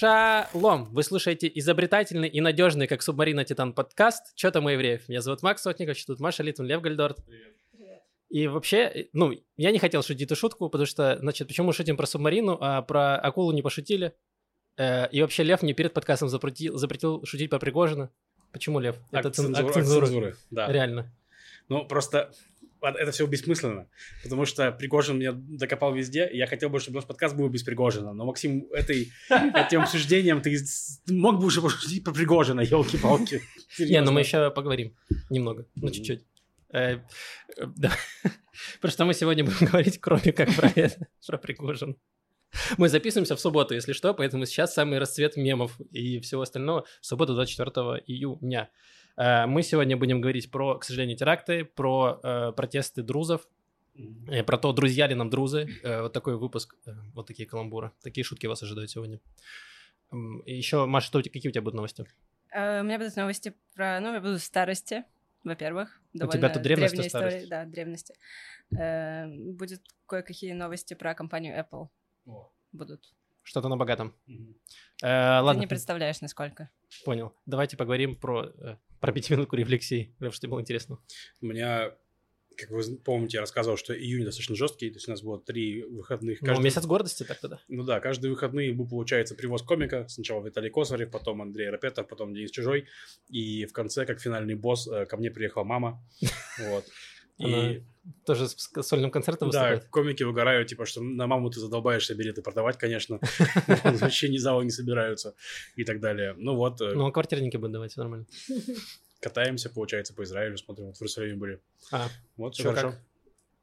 Шалом! Вы слушаете изобретательный и надежный, как субмарина Титан подкаст «Чё там у евреев?». Меня зовут Макс Сотников, тут Маша Литвин, Лев Гальдорт. Привет. И вообще, ну, я не хотел шутить эту шутку, потому что, значит, почему шутим про субмарину, а про акулу не пошутили? Э, и вообще Лев мне перед подкастом запретил, запретил шутить про Пригожина. Почему, Лев? Акт Это цензура. Акт цензуры, да. Реально. Ну, просто это все бессмысленно, потому что Пригожин меня докопал везде, и я хотел бы, чтобы наш подкаст был без Пригожина, но, Максим, этой, этим обсуждением ты мог бы уже пошутить про Пригожина, елки-палки. Не, ну мы еще поговорим немного, ну чуть-чуть. Э, да. Просто мы сегодня будем говорить, кроме как про это, про Пригожин. Мы записываемся в субботу, если что, поэтому сейчас самый расцвет мемов и всего остального в субботу 24 июня. Э, мы сегодня будем говорить про, к сожалению, теракты, про э, протесты друзов, э, про то, друзья ли нам друзы. Э, вот такой выпуск, э, вот такие каламбуры. Такие шутки вас ожидают сегодня. Еще, Маша, что, какие у тебя будут новости? У меня будут новости про, ну, я буду старости, во-первых. У тебя тут древность древняя история, да, древности. Будет кое-какие новости про компанию Apple. Oh. Будут. Что-то на богатом. Mm-hmm. Ладно. Ты не представляешь, насколько. Понял. Давайте поговорим про про пятиминутку рефлексии, потому что было интересно. У меня, как вы помните, я рассказывал, что июнь достаточно жесткий, то есть у нас было три выходных. Ну, каждый... Ну, месяц гордости так тогда. Ну да, каждые выходные был, получается, привоз комика. Сначала Виталий Косарев, потом Андрей Рапетов, потом Денис Чужой. И в конце, как финальный босс, э, ко мне приехала мама. Вот. И тоже с сольным концертом Да, комики выгорают, типа, что на маму ты задолбаешься билеты продавать, конечно. Вообще ни зала не собираются и так далее. Ну вот. Э, ну, а квартирники будут давать, нормально. Катаемся, получается, по Израилю, смотрим, вот в Иерусалиме были. А, вот, все хорошо.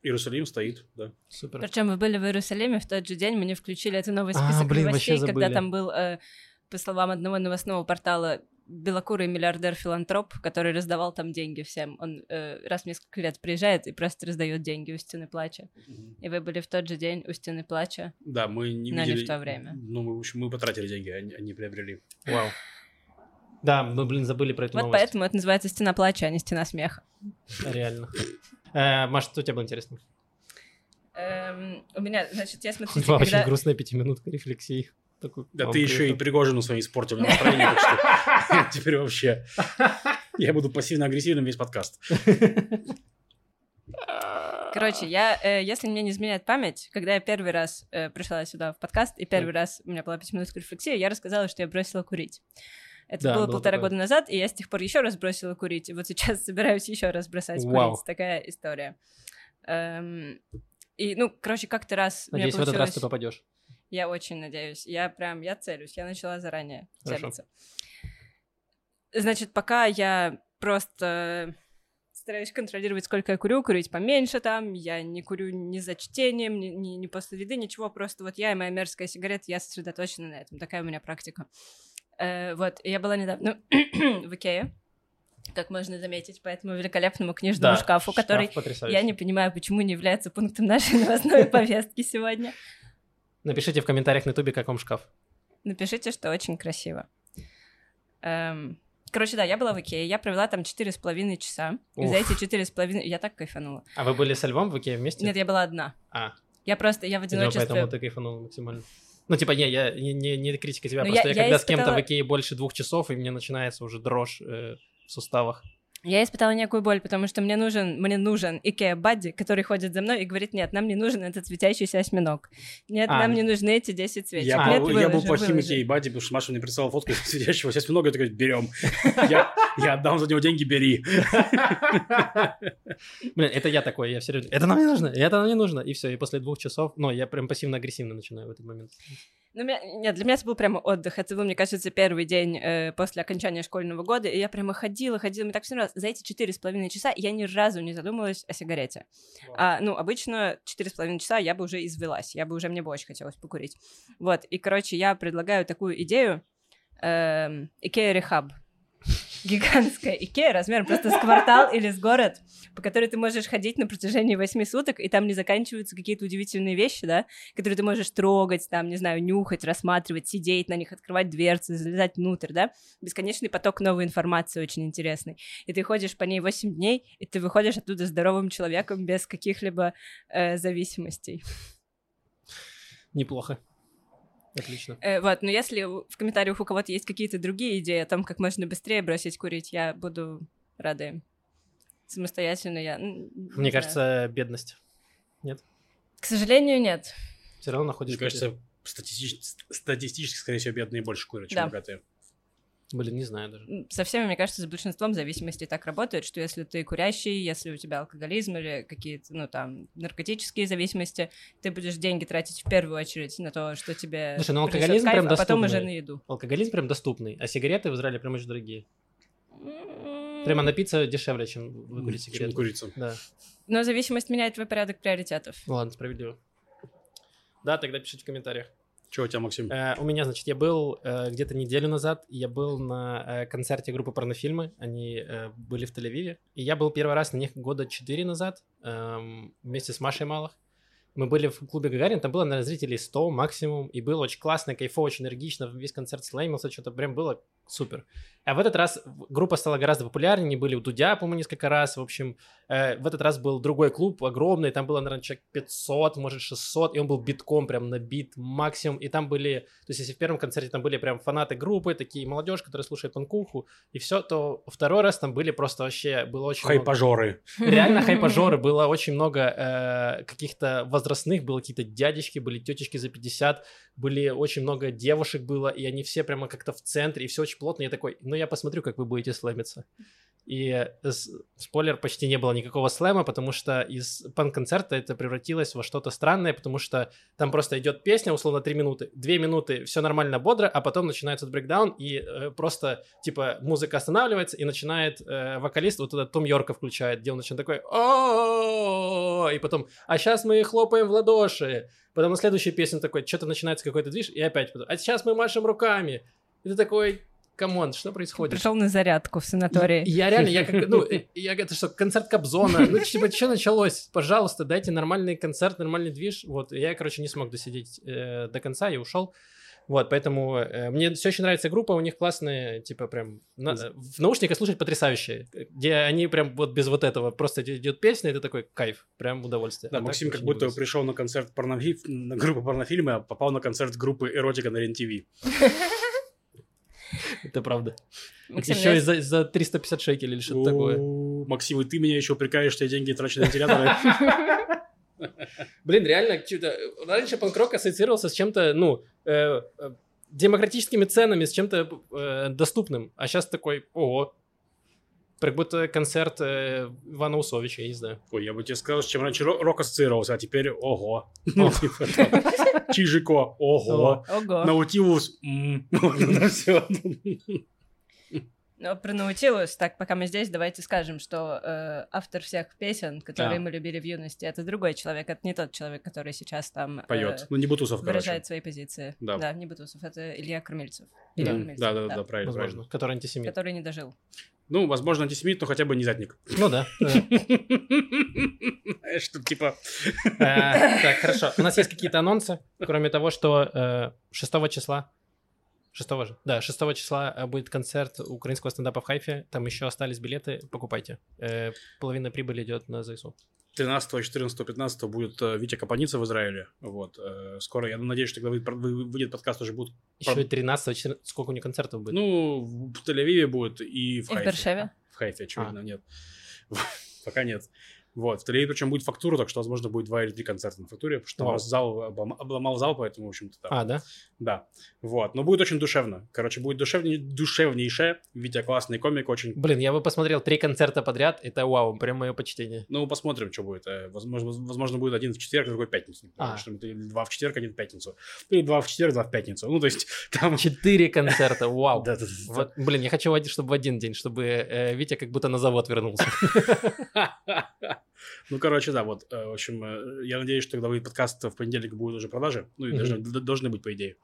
Иерусалим стоит, да. Супер. Причем вы были в Иерусалиме в тот же день, мы не включили это новый список а, блин, новостей, когда там был, э, по словам одного новостного портала, белокурый миллиардер-филантроп, который раздавал там деньги всем. Он э, раз в несколько лет приезжает и просто раздает деньги у стены плача. Mm-hmm. И вы были в тот же день у стены плача. Да, мы не но видели... не в то время. Ну, мы, в общем, мы потратили деньги, а не, а не приобрели. Вау. Да, мы, блин, забыли про эту вот новость. поэтому это называется стена плача, а не стена смеха. Реально. Э, Маша, что у тебя было интересно? Эм, у меня, значит, я смотрю... Была очень грустная пятиминутка рефлексии. Такой, да ты еще и Пригожину своим испортил настроение, так что теперь вообще я буду пассивно-агрессивным весь подкаст. Короче, я, э, если мне не изменяет память, когда я первый раз э, пришла сюда в подкаст, и первый раз у меня была пятиминутная рефлексия, я рассказала, что я бросила курить. Это да, было, было полтора такое. года назад, и я с тех пор еще раз бросила курить. И вот сейчас собираюсь еще раз бросать Вау. курить. Такая история. Эм, и, ну, короче, как-то раз... Надеюсь, получилось... в этот раз ты попадешь. Я очень надеюсь. Я прям, я целюсь. Я начала заранее Хорошо. целиться. Значит, пока я просто стараюсь контролировать, сколько я курю, курить поменьше там, я не курю ни за чтением, ни, ни, ни после еды, ничего, просто вот я и моя мерзкая сигарета, я сосредоточена на этом, такая у меня практика. Э, вот, я была недавно в Икее, как можно заметить, по этому великолепному книжному да, шкафу, который шкаф я не понимаю, почему не является пунктом нашей новостной повестки сегодня. Напишите в комментариях на ютубе, как вам шкаф. Напишите, что очень красиво. Эм, короче, да, я была в Икее, я провела там четыре с половиной часа. Уф. И за эти четыре с половиной я так кайфанула. А вы были со Львом в Икее вместе? Нет, я была одна. А. Я просто, я в одиночестве... Видимо, поэтому ты кайфанула максимально. Ну, типа, не, я не, не, не критика тебя, Но просто я, я, я когда испытала... с кем-то в Икее больше двух часов, и мне начинается уже дрожь э, в суставах. Я испытала некую боль, потому что мне нужен, мне нужен Икеа Бадди, который ходит за мной и говорит, нет, нам не нужен этот светящийся осьминог. Нет, а, нам не нужны эти 10 свечек. Я, нет, был, выложи, я был плохим Икеа Бадди, потому что Маша мне прислала фотку светящегося осьминога, я такой, берем. Я, я отдам за него деньги, бери. Блин, это я такой, я все время, это нам не нужно, это нам не нужно. И все, и после двух часов, ну, я прям пассивно-агрессивно начинаю в этот момент. Ну, меня, нет, для меня это был прямо отдых. Это был, мне кажется, первый день э, после окончания школьного года, и я прямо ходила, ходила. Мне так все нравилось. За эти четыре с половиной часа я ни разу не задумывалась о сигарете. Wow. А, ну, обычно четыре с половиной часа я бы уже извелась, я бы уже, мне бы очень хотелось покурить. Вот, и, короче, я предлагаю такую идею. Эм, Ikea Rehab гигантская Икея размером просто с квартал или с город, по которой ты можешь ходить на протяжении восьми суток, и там не заканчиваются какие-то удивительные вещи, да, которые ты можешь трогать, там, не знаю, нюхать, рассматривать, сидеть на них, открывать дверцы, залезать внутрь, да, бесконечный поток новой информации очень интересный. И ты ходишь по ней восемь дней, и ты выходишь оттуда здоровым человеком без каких-либо э, зависимостей. Неплохо. Отлично. Э, вот, но если в комментариях у кого-то есть какие-то другие идеи о том, как можно быстрее бросить курить, я буду рада им. Самостоятельно я... Мне знаю. кажется, бедность. К сожалению, нет. Все равно находишь... Мне кажется, статистически, статистически, скорее всего, бедные больше курят, чем Да. богатые. Блин, не знаю даже. Со всеми, мне кажется, с большинством зависимостей так работает, что если ты курящий, если у тебя алкоголизм или какие-то, ну, там, наркотические зависимости, ты будешь деньги тратить в первую очередь на то, что тебе Слушай, ну алкоголизм кайф, прям а потом уже доступный. на еду. Алкоголизм прям доступный, а сигареты в Израиле прям очень дорогие. М, Прямо напиться дешевле, чем выкурить Чем сигарету. курица. Да, Но зависимость меняет твой порядок приоритетов. ну ладно, справедливо. Да, тогда пишите в комментариях. Че у тебя, Максим? Э, у меня, значит, я был э, где-то неделю назад, я был на э, концерте группы порнофильмы, они э, были в Тель-Авиве, и я был первый раз на них года четыре назад эм, вместе с Машей Малых. Мы были в клубе Гагарин, там было, наверное, зрителей 100 максимум, и было очень классно, кайфово, очень энергично, весь концерт слаймился, что-то прям было супер. А в этот раз группа стала гораздо популярнее, были у Дудя, по-моему, несколько раз, в общем, э, в этот раз был другой клуб, огромный, там было, наверное, человек 500, может, 600, и он был битком прям набит максимум, и там были, то есть если в первом концерте там были прям фанаты группы, такие молодежь, которая слушает панкуху, и все, то второй раз там были просто вообще, было очень много- Хайпажоры. Реально хайпажоры, было очень много э, каких-то возрастных, было какие-то дядечки, были тетечки за 50, были очень много девушек было, и они все прямо как-то в центре, и все очень плотно. Я такой, ну я посмотрю, как вы будете слэмиться. И спойлер, почти не было никакого слэма, потому что из панк-концерта это превратилось во что-то странное, потому что там просто идет песня, условно, 3 минуты. 2 минуты все нормально, бодро, а потом начинается брейкдаун, и э, просто, типа, музыка останавливается, и начинает э, вокалист, вот этот Том Йорка включает, где он начинает такой о и потом, а сейчас мы хлопаем в ладоши. Потом на следующей песне такой, что-то начинается какой-то движ, и опять, а сейчас мы машем руками. И ты такой, come on, что происходит? Пришел на зарядку в санатории. И Я реально, я как, ну, я это что, концерт Кобзона, ну, типа, что началось? Пожалуйста, дайте нормальный концерт, нормальный движ, вот, я, короче, не смог досидеть э, до конца и ушел, вот, поэтому э, мне все очень нравится группа, у них классные, типа, прям, на- в наушниках слушать потрясающие, где они прям вот без вот этого, просто идет песня, и ты такой, кайф, прям удовольствие. Да, А Максим как будто пришел на концерт порнофи... на группу порнофильма, а попал на концерт группы Эротика на РЕН-ТВ. Это правда. Максим, Еще я- и за, за 350 шекелей или что-то такое. Максим, и ты меня еще упрекаешь, что я деньги трачу на вентиляторы. Блин, реально, что-то... Раньше панк-рок ассоциировался с чем-то, ну, э, э, демократическими ценами, с чем-то э, доступным. А сейчас такой, ого, как будто концерт э, Ивана Усовича, я не знаю. Ой, я бы тебе сказал, с чем раньше ро- рок ассоциировался, а теперь ого. Ну, типа, Чижико, ого. Ого. Наутилус, всё. Ну, про Наутилус, так, пока мы здесь, давайте скажем, что э, автор всех песен, которые Да. мы любили в юности, это другой человек, это не тот человек, который сейчас там э, Поет. Ну, не Бутусов, короче. выражает свои позиции. Да. не Бутусов, это Илья Кормильцев. Илья Да. Кормильцев, Да, да, да, правильно, Возможно. правильно. Который антисемит. Который не дожил. Ну, возможно, антисемит, но хотя бы не задник. Ну да. Знаешь, Что, типа... Э, Так, хорошо. У нас есть какие-то анонсы, кроме того, что э, 6 числа 6 же? Да, 6 числа э, будет концерт украинского стендапа в Хайфе. Там еще остались билеты, покупайте. Э, Половина прибыли идет на ЗСУ. 13, 14, 15 будет э, Витя Капаница в Израиле. Вот. э, Скоро, я надеюсь, что когда выйдет, вы- выйдет подкаст, уже будет... Еще и 13 14 сколько у них концертов будет? Ну, в Тель-Авиве будет и в И в Хайфе. Бершеве. В Хайфе, А. очевидно, нет. Пока нет. Вот, в Тель-Авиве причем будет фактура, так что, возможно, будет два или три концерта на фактуре, потому что нас зал облом- обломал зал, поэтому, в общем-то, да. А, да? Да, вот. Но будет очень душевно. Короче, будет душевнее, душевнейшее. Витя классный комик, очень... Блин, я бы посмотрел три концерта подряд. Это вау, прям мое почтение. Ну, посмотрим, что будет. Э, Возможно, возможно будет один в четверг, другой в пятницу. А. что или два в четверг, один в пятницу. Или два в четверг, два в пятницу. Ну, то есть, там... Четыре концерта, вау. Да, да, да. Вот, блин, я хочу, чтобы в один день, чтобы э, Витя как будто на завод вернулся. Ну, короче, да, вот, э, в общем, э, я надеюсь, что когда выйдет подкаст, в понедельник будут уже продажи, ну, и должны, должны быть, по идее.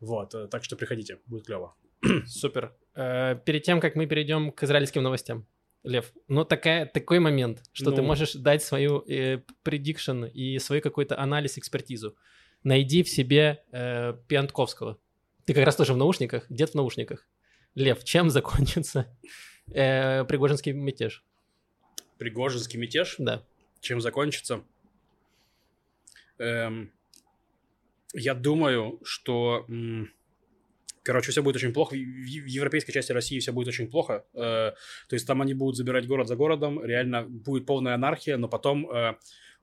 Вот, э, так что приходите, будет клево. Супер. Перед тем, как мы перейдем к израильским новостям, Лев, ну такая, такой момент, что ты Ну. можешь дать свою э, prediction и свой какой-то анализ, экспертизу. Найди в себе э, Пиантковского. Ты как раз тоже в наушниках, дед в наушниках. Лев, чем закончится э, Пригожинский мятеж? Пригожинский мятеж, Да. Чем закончится? Эм, Я думаю, что... Короче, все будет очень плохо. В европейской части России все будет очень плохо. Э, То есть там они будут забирать город за городом. Реально будет полная анархия. Но потом э,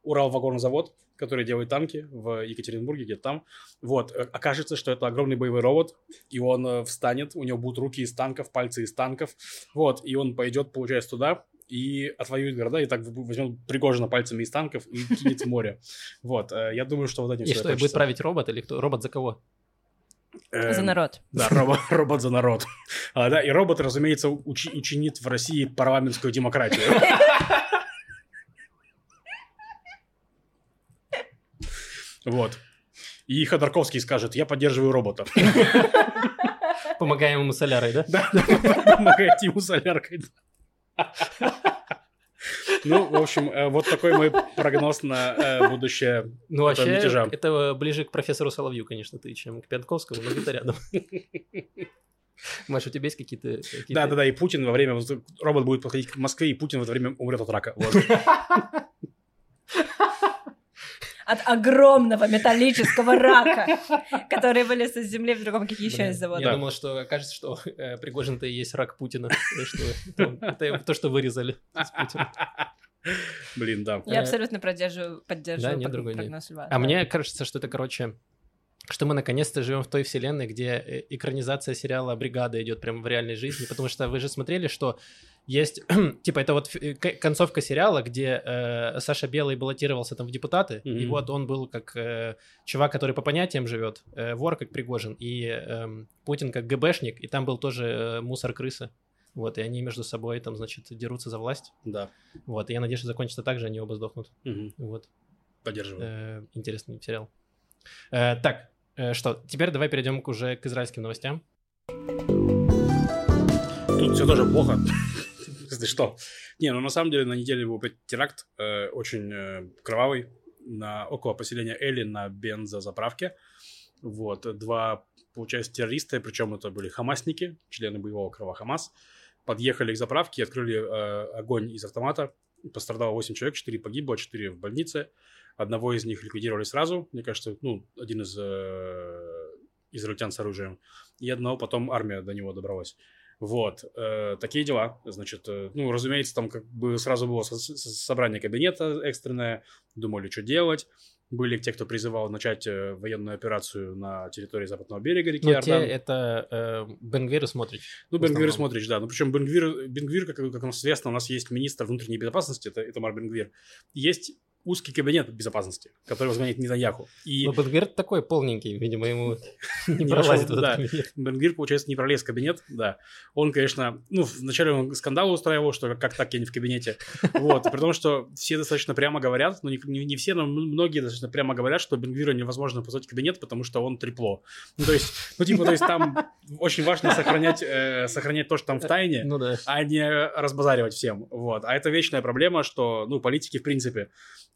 Урал завод, который делает танки в Екатеринбурге, где-то там, вот, э, окажется, что это огромный боевой робот, и он встанет, у него будут руки из танков, пальцы из танков, вот, и он пойдет, получается, туда, и отвоюет города, и так возьмет Пригожина пальцами из танков и кинет в море. Вот, э, я думаю, что вот этим И что, будет править робот или кто? Робот за кого? Эм, За народ. Да, робот, робот за народ. А, да, и робот, разумеется, учи- учинит в России парламентскую демократию. Вот. И Ходорковский скажет, я поддерживаю робота. Помогаем ему солярой, да? Да, помогает ему соляркой. Ну, в общем, э, вот такой мой прогноз на э, будущее. Ну, вообще, это ближе к профессору Соловью, конечно, ты, чем к Пятковскому, но где-то рядом. Маш, у тебя есть какие-то... какие-то- Да-да-да, и Путин во время... Робот будет подходить к Москве, и Путин в это время умрет от рака. Вот. От огромного металлического рака, который вылез из земли в другом, какие еще есть заводы. Я Да. думал, что кажется, что э, Пригожин-то и есть рак Путина. что это, то, что вырезали с Путина. Блин, да. Я абсолютно поддерживаю, поддерживаю нет, прог- другой нет. прогноз Льва. А да. мне кажется, что это, короче, что мы наконец-то живем в той вселенной, где э, экранизация сериала «Бригада» идет прямо в реальной жизни, потому что вы же смотрели, что есть, типа, это вот э, концовка сериала, где э, Саша Белый баллотировался там в депутаты, и Мгм. вот он был как э, чувак, который по понятиям живет, э, вор как Пригожин, и эм, Путин как ГБшник, и там был тоже э, мусор-крыса. Вот, и они между собой там, значит, дерутся за власть. Да. Вот, и я надеюсь, что закончится так же, они оба сдохнут. Мгм. Вот. Поддерживаю. Э, интересный сериал. Э, так, э, что, теперь давай перейдем к уже к израильским новостям. Тут все тоже плохо. Если что. Не, ну на самом деле на неделе был опять теракт, э, очень э, кровавый, на, около поселения Эли на бензозаправке. Вот, два, получается, террориста, причем это были хамасники, члены боевого крыла Хамас, подъехали к заправке открыли э, огонь из автомата. Пострадало 8 человек, 4 погибло, 4 в больнице. Одного из них ликвидировали сразу, мне кажется, ну, один из э, израильтян с оружием. И одного потом армия до него добралась. Вот, э, такие дела. Значит, э, ну, разумеется, там как бы сразу было со- со- собрание кабинета экстренное, думали, что делать. Были те, кто призывал начать э, военную операцию на территории западного берега реки Ну, те Иордан. это э, Бенгвир и Смотрич. Ну, Бенгвир основном. смотришь, да. Ну, причем Бенгвир, Бенгвир как, как нам известно, у нас есть министр внутренней безопасности, это Итамар Бенгвир. Есть узкий кабинет безопасности, который возглавляет Нетаньяху. И Ну, Бенгвир такой полненький, видимо, ему не пролазит в этот да. кабинет. Бенгвир, получается, не пролез в кабинет, да. Он, конечно, ну, вначале он скандал устраивал, что как так я не в кабинете. Вот, при том, что все достаточно прямо говорят, ну, не, все, но многие достаточно прямо говорят, что Бенгвира невозможно позвать в кабинет, потому что он трепло. Ну, то есть, ну, типа, то есть там очень важно сохранять, э, сохранять то, что там в тайне, Ну а не разбазаривать всем. Вот. А это вечная проблема, что, ну, политики, в принципе,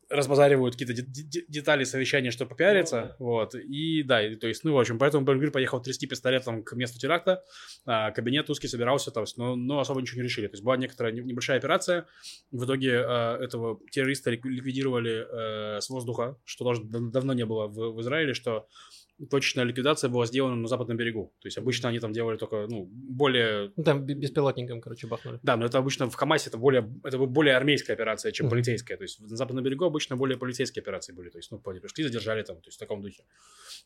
разбазаривают какие-то де- де- детали совещания, чтобы попиариться. Вот. И да, и, то есть, ну, в общем, поэтому Бенгвир поехал трясти пистолетом к месту теракта. А, кабинет узкий собирался, есть, но, но особо ничего не решили. То есть была некоторая не- небольшая операция. В итоге а, этого террориста лик- ликвидировали э, с воздуха, что тоже дав- давно не было в, в Израиле, что точечная ликвидация была сделана на западном берегу. То есть обычно они там делали только, ну, более Ну, там бе- беспилотником, короче, бахнули. да, но это обычно в Хамасе это более, это более армейская операция, чем полицейская. То есть на Западном берегу обычно более полицейские операции были. То есть, ну, пришли, задержали там, то есть в таком духе.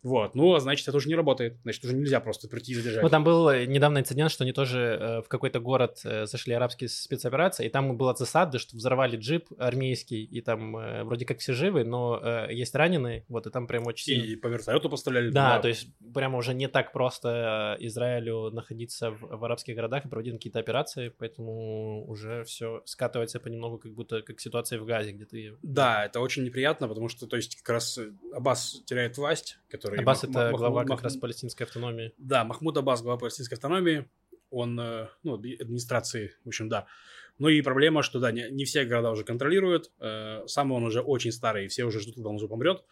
Вот, ну, а значит, это уже не работает. Значит, уже нельзя просто прийти и задержать. Ну, там был э, недавно инцидент, что они тоже э, в какой-то город э, зашли арабские спецоперации, и там была засада, что взорвали джип армейский, и там э, вроде как все живы, но э, есть раненые, вот, и там прям очень сильно... И по вертолету постреляли. Да, то есть прямо уже не так просто э, Израилю находиться в, в арабских городах и проводить какие-то операции, поэтому уже все скатывается понемногу, как будто как ситуация в Газе, где ты... Да, это очень неприятно, потому что, то есть, как раз э, Аббас теряет власть, который... Аббас это Мах- глава Мах- как раз палестинской автономии. Да, Махмуд Аббас, глава палестинской автономии, он, э, ну, адми- администрации, в общем, да. Ну и проблема, что, да, не, не все города уже контролируют, э, сам он уже очень старый, и все уже ждут, когда он уже помрет.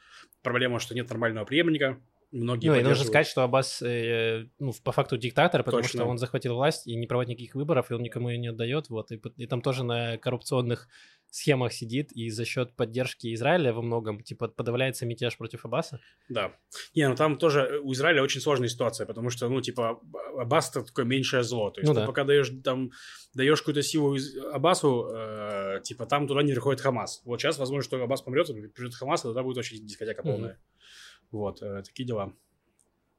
Проблема, что нет нормального преемника, многие Ну, и нужно сказать, что Аббас, э, ну, по факту диктатор, потому Точно. что он захватил власть и не проводит никаких выборов, и он никому ее не отдает, вот, и, и там тоже на коррупционных схемах сидит и за счет поддержки Израиля во многом, типа, подавляется мятеж против Аббаса. Да. Не, ну там тоже у Израиля очень сложная ситуация, потому что, ну, типа, Аббас это такое меньшее зло. То есть Ну ты да. пока даешь там даешь какую-то силу Аббасу, э, типа, там туда не приходит Хамас. Вот сейчас, возможно, что Аббас помрет, придет Хамас, и тогда будет очень дискотека полная. Вот, э, такие дела.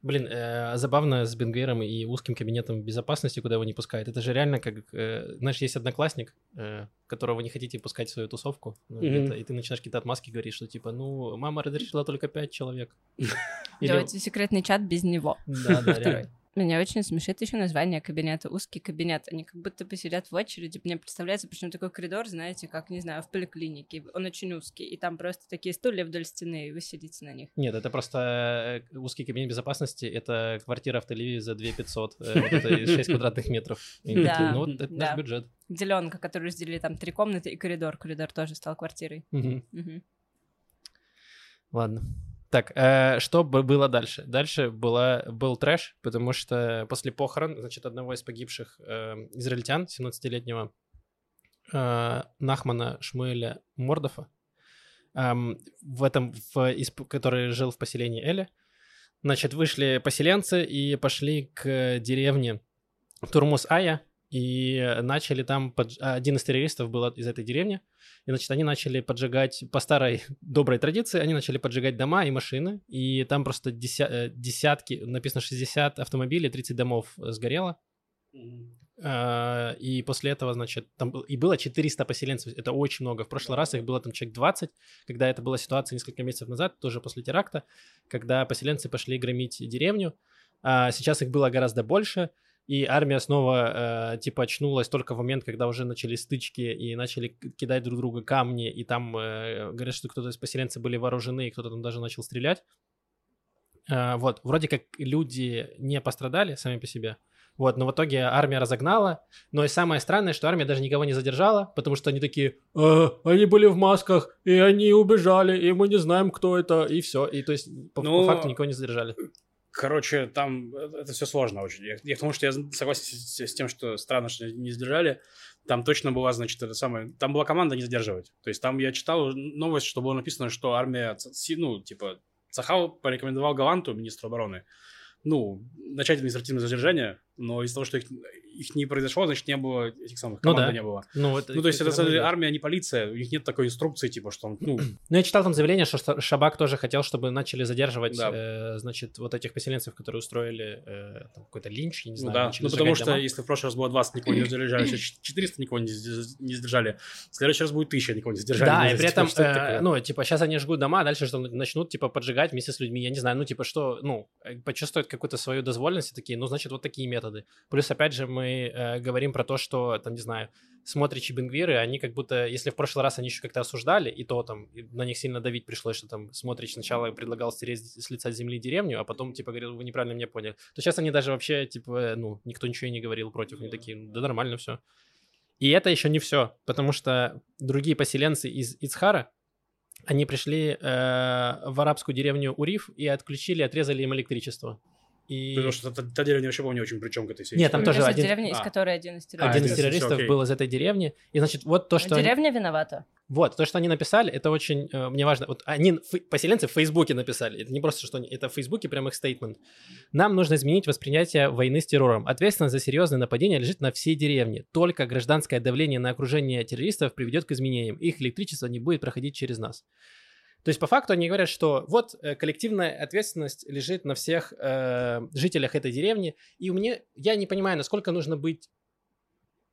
Блин, э, забавно с Бенгвейром и узким кабинетом безопасности, куда его не пускают. Это же реально как, э, знаешь, есть одноклассник, э, которого вы не хотите пускать в свою тусовку, ну, Мгм. где-то, и ты начинаешь какие-то отмазки говорить, что типа, ну, мама разрешила только пять человек. Или- Давайте секретный чат без него. Да, да, реально. Меня очень смешит еще название кабинета. Узкий кабинет. Они как будто посидят в очереди. Мне представляется, причем такой коридор, знаете, как, не знаю, в поликлинике. Он очень узкий. И там просто такие стулья вдоль стены, и вы сидите на них. Нет, это просто э, узкий кабинет безопасности, это квартира в Тель-Авиве за 2 500, э, вот это 6 квадратных метров. Ну, это наш бюджет. Деленка, которую разделили там три комнаты и коридор. Коридор тоже стал квартирой. Ладно. Так, э, что бы было дальше? Дальше была, был трэш, потому что после похорон, значит, одного из погибших э, израильтян, 17-летнего э, Нахмана Шмуэля Мордофа, эм, в этом, в, исп- который жил в поселении Эля, значит, вышли поселенцы и пошли к деревне Турмус-Ая, и начали там, подж- один из террористов был из этой деревни, и, значит, они начали поджигать, по старой доброй традиции, они начали поджигать дома и машины, и там просто деся- э, десятки, написано 60 автомобилей, 30 домов сгорело, А, и после этого, значит, там был- и было 400 поселенцев, это очень много. В прошлый раз их было там человек 20, когда это была ситуация несколько месяцев назад, тоже после теракта, когда поселенцы пошли громить деревню. А сейчас их было гораздо больше, и армия снова э, типа очнулась только в момент, когда уже начались стычки и начали кидать друг друга камни, и там э, говорят, что кто-то из поселенцев были вооружены, и кто-то там даже начал стрелять. А, вот, вроде как люди не пострадали сами по себе, вот, но в итоге армия разогнала. Но и самое странное, что армия даже никого не задержала, потому что они такие, «А, они были в масках, и они убежали, и мы не знаем, кто это, и все. И то есть по, по Ну, факту никого не задержали. Короче, там э, это все сложно очень. Я, я к тому, что я согласен с, с тем, что странно, что не сдержали. Там точно была, значит, это самое... Там была команда не задерживать. То есть там я читал новость, что было написано, что армия, ну, типа, Цахал порекомендовал Галанту, министру обороны, ну, начать административное задержание, но из-за того, что их, их не произошло, значит, не было этих самых, Ну команды да. не было. Ну, это, Ну, то есть это, всё равно армия, а не полиция, у них нет такой инструкции, типа, что, ну, Ну, я читал там заявление, что Ша- Шабак тоже хотел, чтобы начали задерживать, Да. э, значит, вот этих поселенцев, которые устроили э, какой-то линч, я не Ну знаю. да, начали ну потому что дома. если в прошлый раз было 20, никого не задержали, сейчас 400 никого не не сдержали, в следующий раз будет 1000, никого не задержали. Да, Ну, и при типа, этом, это э, ну, типа, сейчас они жгут дома, а дальше что начнут, типа, поджигать вместе с людьми, я не знаю, ну, типа, что, ну, э, почувствуют какую-то свою дозволенность и такие, ну, значит, вот такие методы. Плюс, опять же, мы э, говорим про то, что, там, не знаю, смотричи Бенгвиры, они как будто, если в прошлый раз они еще как-то осуждали, и то там на них сильно давить пришлось, что там смотрич сначала предлагал стереть с лица земли деревню, а потом, типа, говорил, вы неправильно меня поняли. То сейчас они даже вообще, типа, ну, никто ничего и не говорил против, они такие, «Ну, да нормально все. И это еще не все, потому что другие поселенцы из Ицхара, они пришли э, в арабскую деревню Уриф и отключили, отрезали им электричество. И Потому что та, та деревня вообще, помню, очень причем к этой всей Нет, там тоже один- деревня, из а. которой один из А, террористов. один из террористов был из этой деревни. И значит, вот то, что они- Деревня виновата. вот, то, что они написали, это очень э, мне важно. Вот они, фе- поселенцы в Фейсбуке написали. Это не просто, что они, это в Фейсбуке прям их стейтмент. Нам нужно изменить восприятие войны с террором. Ответственность за серьезное нападение лежит на всей деревне. Только гражданское давление на окружение террористов приведет к изменениям. Их электричество не будет проходить через нас. То есть, по факту, они говорят, что вот э, коллективная ответственность лежит на всех э, жителях этой деревни. И у меня, я не понимаю, насколько нужно быть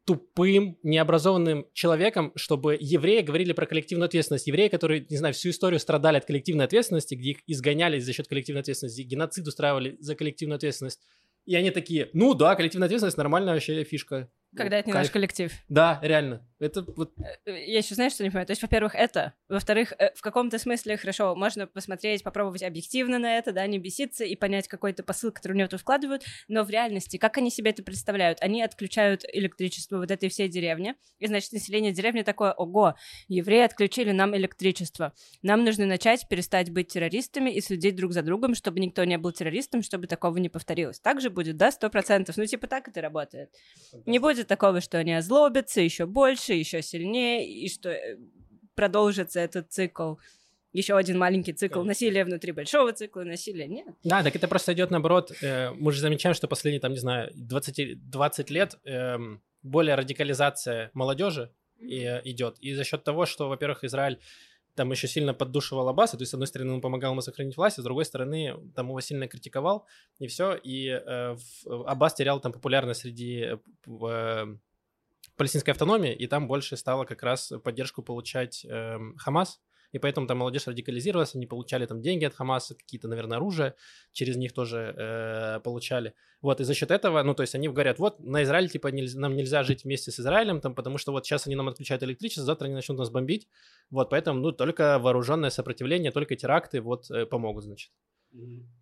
тупым, необразованным человеком, чтобы евреи говорили про коллективную ответственность. Евреи, которые, не знаю, всю историю страдали от коллективной ответственности, где их изгоняли за счет коллективной ответственности, геноцид устраивали за коллективную ответственность. И они такие, ну да, коллективная ответственность нормальная вообще фишка. Когда это не Кайф. наш коллектив. Да, реально. Это вот... Э, Я еще, знаешь, что не понимаю? То есть, во-первых, это. Во-вторых, э, в каком-то смысле, хорошо, можно посмотреть, попробовать объективно на это, да, не беситься и понять какой-то посыл, который они в это вкладывают, но в реальности, как они себе это представляют? Они отключают электричество вот этой всей деревни, и, значит, население деревни такое, ого, евреи отключили нам электричество. Нам нужно начать перестать быть террористами и следить друг за другом, чтобы никто не был террористом, чтобы такого не повторилось. Так же будет, да, сто процентов. Ну, типа, так это работает. Не будет такого, что они озлобятся еще больше больше, еще сильнее, и что э, продолжится этот цикл еще один маленький цикл Конечно. насилия внутри большого цикла насилия. Нет. Да, так это просто идет наоборот. э, Мы же замечаем, что последние, там, не знаю, 20, 20 лет эм, более радикализация молодежи э, идет. И за счет того, что, во-первых, Израиль там еще сильно поддушивал Аббаса, то есть, с одной стороны, он помогал ему сохранить власть, а с другой стороны, там его сильно критиковал, и все, и э, в- Аббас терял там популярность среди э, э, палестинской автономии, и там больше стало как раз поддержку получать эм, Хамас, и поэтому там молодежь радикализировалась, они получали там деньги от Хамаса, какие-то, наверное, оружие через них тоже э, получали. Вот, и за счет этого, ну, то есть они говорят, вот, на Израиль, типа, нельзя, нам нельзя жить вместе с Израилем, там, потому что вот сейчас они нам отключают электричество, завтра они начнут нас бомбить, вот, поэтому, ну, только вооруженное сопротивление, только теракты, вот, э, помогут, значит.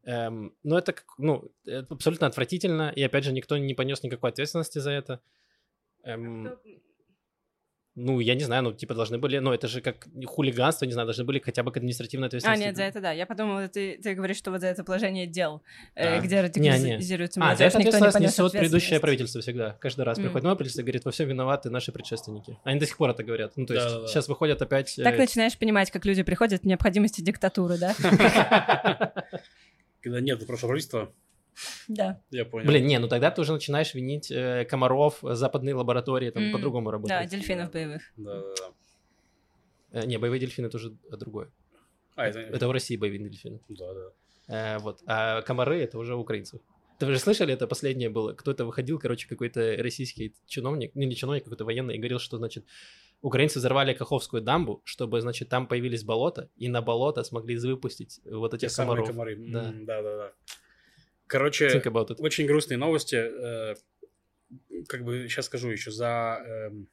Эм, ну, это, ну, это абсолютно отвратительно, и, опять же, никто не понес никакой ответственности за это. Эм, ну, я не знаю, ну, типа, должны были, ну, это же как хулиганство, не знаю, должны были хотя бы к административной А, ответственности. нет, за это да. Я подумала, ты, ты говоришь, что вот за это положение дел, э, Да. где Не, радикализируется А, за это никто не ответственность несет предыдущее правительство всегда. Каждый раз М. приходит новое правительство и говорит, во всем виноваты наши предшественники. Они до сих пор это говорят. Ну, то есть Да-да-да. сейчас выходят опять... э, Так начинаешь понимать, как люди приходят к необходимости диктатуры, да? Когда нет прошлого правительства, Да. я понял. Блин, не, ну тогда ты уже начинаешь винить э, комаров, западные лаборатории, там М, по-другому Да, работают. дельфинов боевых. Да, да, да. Э, не, боевые дельфины тоже другое. А, это... Это в России боевые дельфины. Да, да. Э, вот. А комары это уже украинцев. Ты вы же слышали, это последнее было? Кто-то выходил, короче, какой-то российский чиновник, ну не чиновник, какой-то военный, и говорил, что, значит, украинцы взорвали Каховскую дамбу, чтобы, значит, там появились болота, и на болото смогли выпустить вот Те этих самые комаров. комары. Да. Да, да, да. Короче, очень грустные новости. э, Как бы сейчас скажу еще за... эм,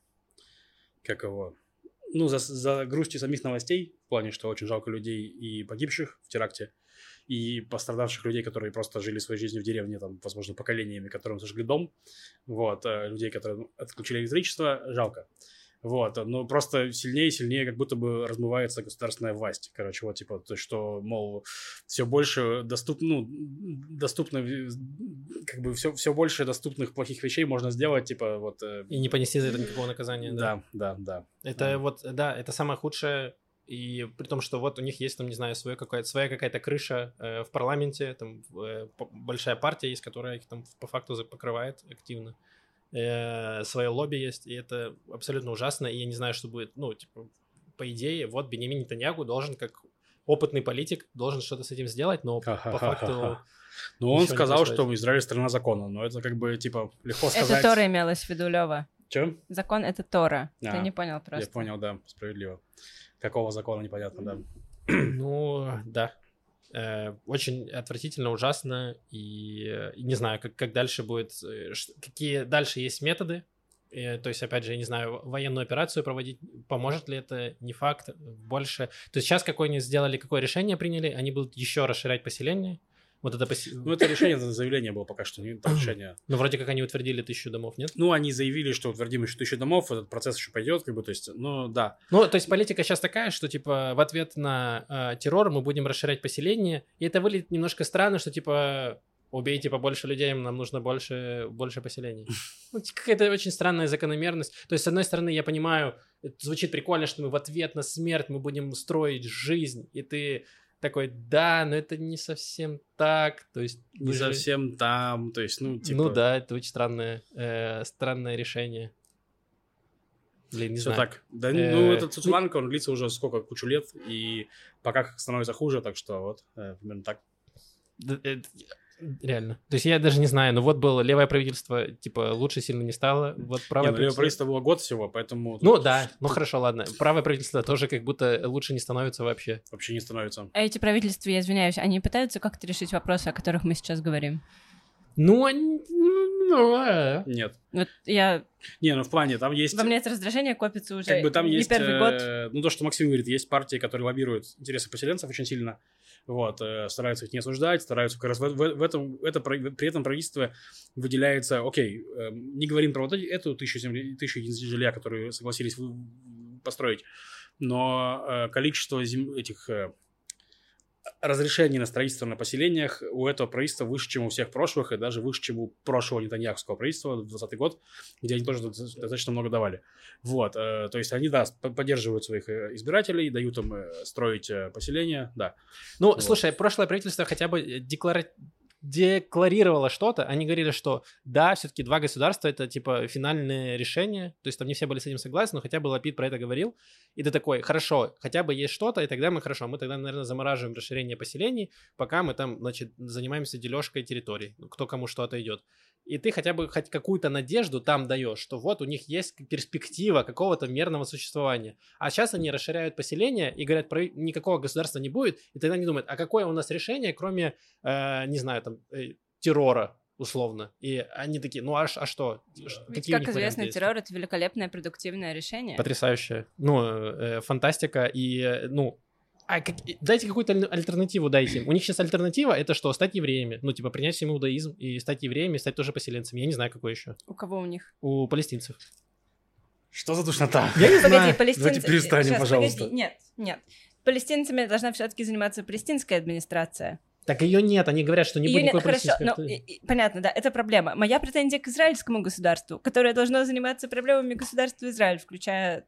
Как его? Ну, за, за грустью самих новостей, в плане, что очень жалко людей и погибших в теракте, и пострадавших людей, которые просто жили своей жизнью в деревне, там, возможно, поколениями, которым сожгли дом, вот, э, людей, которые отключили электричество, жалко. Вот, но просто сильнее и сильнее как будто бы размывается государственная власть. Короче, вот типа, то, что, мол, все больше доступ, ну, доступно, э, как бы все, все больше доступных плохих вещей можно сделать, типа, вот... э, И не понести за это никакого наказания. Да. да, да, да. Это Мгм. вот, да, это самое худшее. И при том, что вот у них есть, там, не знаю, своя какая-то, своя какая-то крыша э, в парламенте, там э, большая партия есть, которая их там по факту покрывает активно. Э, свое лобби есть, и это абсолютно ужасно, и я не знаю, что будет, ну, типа, по идее, вот Бенемин Нетаньягу должен, как опытный политик, должен что-то с этим сделать, но по факту... Ну, он сказал, что Израиль страна закона, но это как бы, типа, легко Это сказать. Тора имелось в виду, Лева. Чё? Закон — это Тора. Ты А, не понял просто. Я понял, да, справедливо. Какого закона, непонятно, да. Ну, да. Э, очень отвратительно, ужасно, и, э, и не знаю, как, как дальше будет, э, какие дальше есть методы. Э, то есть, опять же, я не знаю, военную операцию проводить, поможет ли это, не факт, больше. То есть сейчас какое они сделали, какое решение приняли, они будут еще расширять поселение. Вот это посе- Ну, это решение, это заявление было пока что, не это решение. Ну, вроде как они утвердили тысячу домов, нет? Ну, они заявили, что утвердим еще тысячу домов, этот процесс еще пойдет, как бы, то есть, ну, да. Ну, то есть политика сейчас такая, что, типа, в ответ на э, террор мы будем расширять поселение, и это выглядит немножко странно, что, типа, убейте побольше людей, нам нужно больше, больше поселений. Ну, типа, какая-то очень странная закономерность. То есть, с одной стороны, я понимаю, это звучит прикольно, что мы в ответ на смерть мы будем строить жизнь, и ты такой, да, но это не совсем так, то есть... Не же- совсем там, то есть, ну, типа... Ну да, это очень странное, э, странное решение. Блин, не Все знаю. так. Да, Э, ну, этот Цуцуланка, он длится уже сколько, кучу лет, и пока становится хуже, так что вот, э, примерно так. Реально. То есть я даже не знаю, но вот было левое правительство, типа, лучше сильно не стало. Вот правое Не, ну, левое правительство было год всего, поэтому Ну да, ну хорошо, ладно. Правое правительство тоже как будто лучше не становится вообще. вообще не становится. А эти правительства, я извиняюсь, они пытаются как-то решить вопросы, о которых мы сейчас говорим? Ну, они... ну. Нет. Вот я... Не, ну в плане, там есть... Во мне это раздражение копится уже Как бы там не есть, первый год. э, ну то, что Максим говорит, есть партии, которые лоббируют интересы поселенцев очень сильно, вот, э, стараются их не осуждать, стараются как раз в, в- в этом, это, при этом правительство выделяется, окей, э, не говорим про вот эти- эту тысячу, земли, тысячу единиц жилья, которые согласились построить, но э, количество зем- этих э, разрешение на строительство на поселениях у этого правительства выше, чем у всех прошлых, и даже выше, чем у прошлого Нетаньяхского правительства, 2020 год, где они тоже достаточно много давали. Вот, э, то есть они, да, поддерживают своих э, избирателей, дают им э, строить поселения, да. Ну, вот. слушай, прошлое правительство хотя бы деклара декларировала что-то, они говорили, что да, все-таки два государства это типа финальное решение, то есть там не все были с этим согласны, но хотя бы Лапид про это говорил, и ты такой, хорошо, хотя бы есть что-то, и тогда мы хорошо, мы тогда, наверное, замораживаем расширение поселений, пока мы там, значит, занимаемся дележкой территорий, кто кому что-то идет и ты хотя бы хоть какую-то надежду там даешь, что вот у них есть перспектива какого-то мерного существования. А сейчас они расширяют поселение и говорят, про никакого государства не будет, и тогда они думают, а какое у нас решение, кроме, э, не знаю, там, э, террора, условно. И они такие, ну а, а что? Ведь, Какие как известно, террор — это великолепное продуктивное решение. Потрясающее. Ну, э, фантастика. И, э, ну, а как, дайте какую-то альтернативу дайте. У них сейчас альтернатива это что? Стать евреями. Ну, типа, принять всем иудаизм и стать евреями, и стать тоже поселенцами. Я не знаю, какой еще. У кого у них? У палестинцев. Что за душнота? Я не знаю. Погоди, Давайте перестанем, сейчас, пожалуйста. Погоди. Нет, нет. Палестинцами должна все-таки заниматься палестинская администрация. Так ее нет, они говорят, что не будет никакой Хорошо, но, ну, понятно, да, это проблема. Моя претензия к израильскому государству, которое должно заниматься проблемами государства Израиль, включая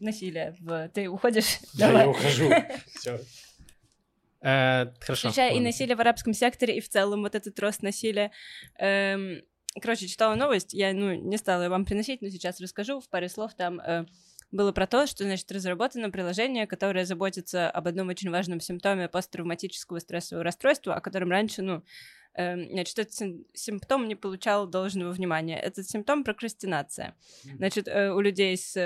насилие. В... Ты уходишь? Да, я ухожу. Все. Э, хорошо. Включая и насилие в арабском секторе, и в целом вот этот рост насилия. Эм, короче, читала новость, я ну, не стала вам приносить, но сейчас расскажу в паре слов. Там э, было про то, что, значит, разработано приложение, которое заботится об одном очень важном симптоме посттравматического стрессового расстройства, о котором раньше, ну, значит, этот симптом не получал должного внимания. Этот симптом прокрастинация. Значит, э, у людей с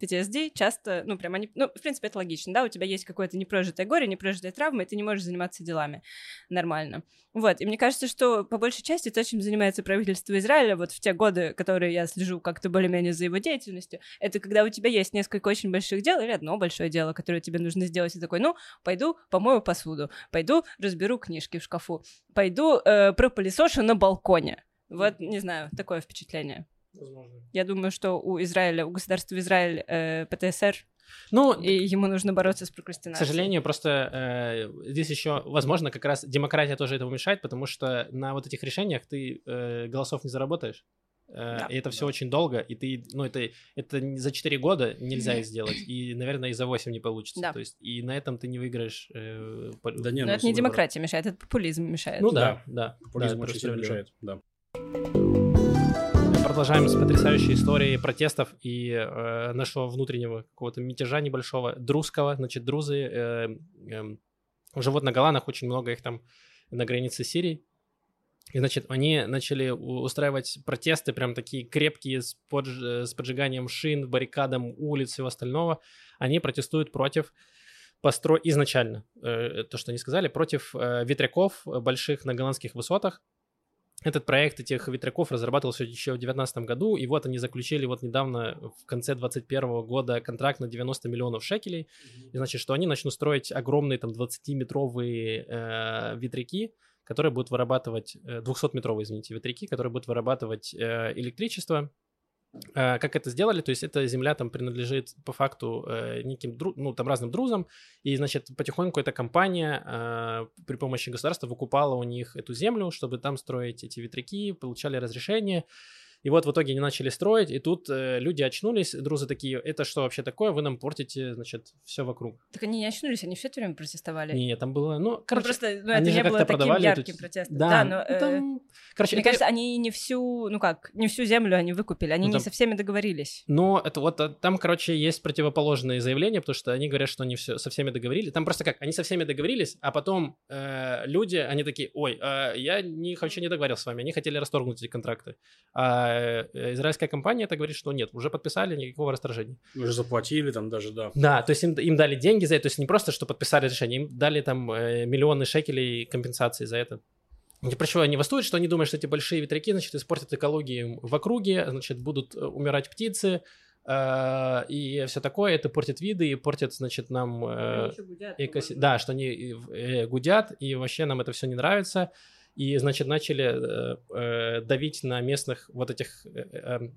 PTSD э, часто, ну, прям они, ну, в принципе, это логично, да, у тебя есть какое-то непрожитое горе, непрожитая травма, и ты не можешь заниматься делами нормально. Вот, и мне кажется, что по большей части то, чем занимается правительство Израиля, вот в те годы, которые я слежу как-то более-менее за его деятельностью, это когда у тебя есть несколько очень больших дел или одно большое дело, которое тебе нужно сделать, и такой, ну, пойду помою посуду, пойду разберу книжки в шкафу, пойду э, пропылесошу на балконе. Вот, не знаю, такое впечатление. Возможно. Я думаю, что у Израиля, у государства Израиль э, ПТСР ну, и ему нужно бороться с прокрастинацией. К сожалению, просто э, здесь еще, возможно, как раз демократия тоже этому мешает, потому что на вот этих решениях ты э, голосов не заработаешь. Э, да, и это все очень долго, и ты, ну, это, это за 4 года нельзя их сделать, и, наверное, и за 8 не получится. Да. То есть, и на этом ты не выиграешь. Э, по... да не, Но ну, это не демократия мешает, это популизм мешает. Ну да, да. да популизм да, очень сильно мешает, да продолжаем с потрясающей историей протестов и э, нашего внутреннего какого-то мятежа небольшого, друзского. Значит, друзы э, э, живут на Голанах, очень много их там на границе Сирии. И, значит, они начали устраивать протесты, прям такие крепкие, с, подж... с поджиганием шин, баррикадом улиц и всего остального. Они протестуют против постро... изначально, э, то, что они сказали, против э, ветряков больших на голландских высотах, этот проект этих ветряков разрабатывался еще в 2019 году, и вот они заключили вот недавно, в конце 2021 года, контракт на 90 миллионов шекелей. Mm-hmm. И значит, что они начнут строить огромные там 20-метровые э, ветряки, которые будут вырабатывать, э, 200-метровые, извините, ветряки, которые будут вырабатывать э, электричество. Э, как это сделали, то есть эта земля там принадлежит по факту э, неким, дру, ну, там разным друзам, и, значит, потихоньку эта компания э, при помощи государства выкупала у них эту землю, чтобы там строить эти ветряки, получали разрешение, и вот в итоге они начали строить, и тут э, люди очнулись, друзы такие, это что вообще такое, вы нам портите, значит, все вокруг. Так они не очнулись, они все это время протестовали. Не, там было, ну, короче, ну, просто ну, это не было таким ярким эту... протестом. Да, да но, ну, там... э, короче, мне это... кажется, они не всю, ну как, не всю землю они выкупили, они ну, там... не со всеми договорились. Но это вот э, там, короче, есть противоположные заявления, потому что они говорят, что они все со всеми договорились. Там просто как, они со всеми договорились, а потом э, люди, они такие, ой, э, я не, вообще не договорился с вами, они хотели расторгнуть эти контракты. А э, израильская компания это говорит, что нет, уже подписали, никакого расторжения. Уже заплатили там даже, да. Да, то есть им, им дали деньги за это, то есть не просто, что подписали решение, им дали там э, миллионы шекелей компенсации за это. И про чего они восстают, что они думают, что эти большие ветряки, значит, испортят экологию в округе, значит, будут э, умирать птицы, и все такое, это портит виды и портит, значит, нам... Гудят, экоси... Да, что они э, гудят, и вообще нам это все не нравится и, значит, начали э, э, давить на местных вот этих э,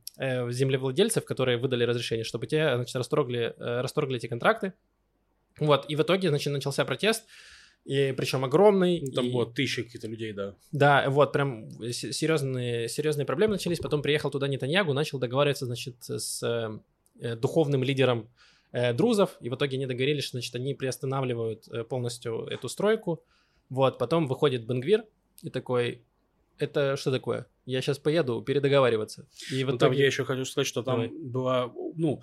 землевладельцев, которые выдали разрешение, чтобы те, значит, расторгли, расторгли эти контракты. Вот, и в итоге, значит, начался протест, и причем огромный. Ну, Там и- вот тысячи каких-то людей, да. Да, вот прям серьезные, серьезные проблемы начались. Потом приехал туда Нетаньягу, начал договариваться, значит, с духовным лидером друзов, и в итоге они договорились, что, значит, они приостанавливают полностью эту стройку. Вот, потом выходит Бенгвир и такой, это что такое? Я сейчас поеду передоговариваться. И в Ну, там итоге... я еще хочу сказать, что там Давай. было, ну,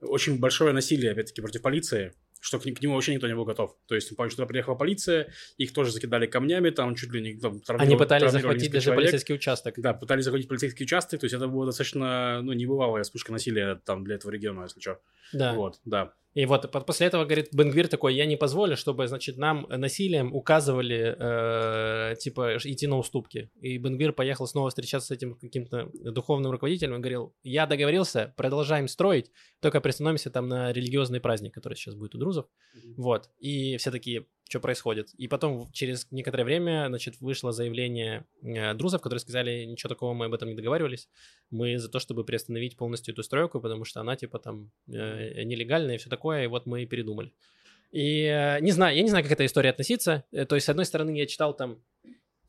очень большое насилие, опять-таки, против полиции, что к, к нему вообще никто не был готов. То есть, помню, что туда приехала полиция, их тоже закидали камнями, там чуть ли не... Там, Они травмировали- пытались травмировали захватить даже человек. полицейский участок. Да, пытались захватить полицейский участок, то есть это было достаточно, ну, небывалая вспышка насилия там для этого региона, если что. Да. Вот, да. И вот по- после этого, говорит, Бенгвир такой, я не позволю, чтобы, значит, нам насилием указывали, э, типа, идти на уступки. И Бенгвир поехал снова встречаться с этим каким-то духовным руководителем и говорил, я договорился, продолжаем строить, только пристановимся там на религиозный праздник, который сейчас будет у друзов. Вот. И все такие, что происходит? И потом через некоторое время, значит, вышло заявление э, друзов, которые сказали, ничего такого мы об этом не договаривались. Мы за то, чтобы приостановить полностью эту стройку, потому что она, типа, там э, нелегальная и все такое, и вот мы и передумали. И э, не знаю, я не знаю, как к этой истории относиться. То есть, с одной стороны, я читал там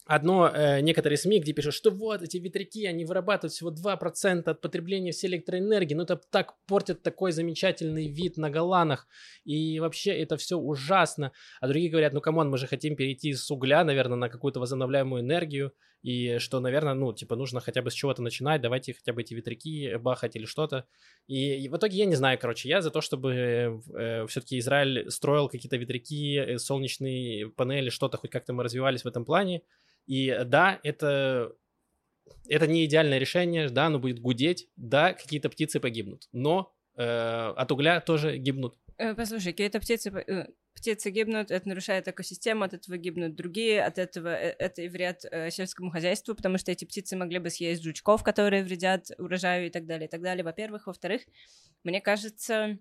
одно, э, некоторые СМИ, где пишут, что вот эти ветряки, они вырабатывают всего 2% от потребления всей электроэнергии, ну это так портит такой замечательный вид на Голанах, и вообще это все ужасно. А другие говорят, ну come on, мы же хотим перейти с угля, наверное, на какую-то возобновляемую энергию, и что, наверное, ну, типа, нужно хотя бы с чего-то начинать, давайте хотя бы эти ветряки бахать или что-то. И, и в итоге я не знаю, короче, я за то, чтобы все-таки Израиль строил какие-то ветряки, э, солнечные панели, что-то, хоть как-то мы развивались в этом плане. И э, да, это, это не идеальное решение, да, оно будет гудеть, да, какие-то птицы погибнут, но э, от угля тоже гибнут. Э, Послушай, какие-то птицы, э, птицы гибнут, это нарушает экосистему, от этого гибнут другие, от этого э, это и вред э, сельскому хозяйству, потому что эти птицы могли бы съесть жучков, которые вредят урожаю и так далее, и так далее. Во-первых. Во-вторых, мне кажется,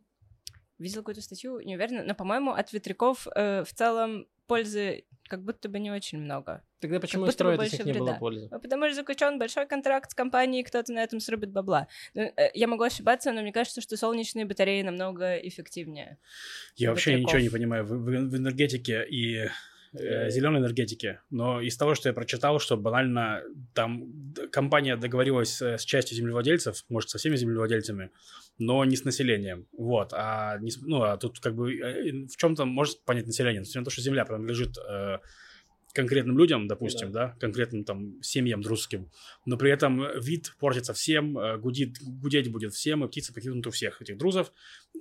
видела какую-то статью, не уверена, но, по-моему, от ветряков э, в целом пользы как будто бы не очень много. Тогда почему строят, если не было вреда. пользы? Ну, Потому что заключен большой контракт с компанией, кто-то на этом срубит бабла. Ну, э, Я могу ошибаться, но мне кажется, что солнечные батареи намного эффективнее. Я вообще ветряков. ничего не понимаю в, в- в энергетике и зеленой энергетике, но из того, что я прочитал, что банально там компания договорилась э, с частью землевладельцев, может, со всеми землевладельцами, но не с населением. Вот. А, не ну, а тут как бы э, в чем-то может понять население. Несмотря на то, что земля принадлежит э, конкретным людям, допустим, да. конкретным там семьям дружеским, но при этом вид портится всем, э, гудит, гудеть будет всем, и птицы погибнут у всех этих друзов.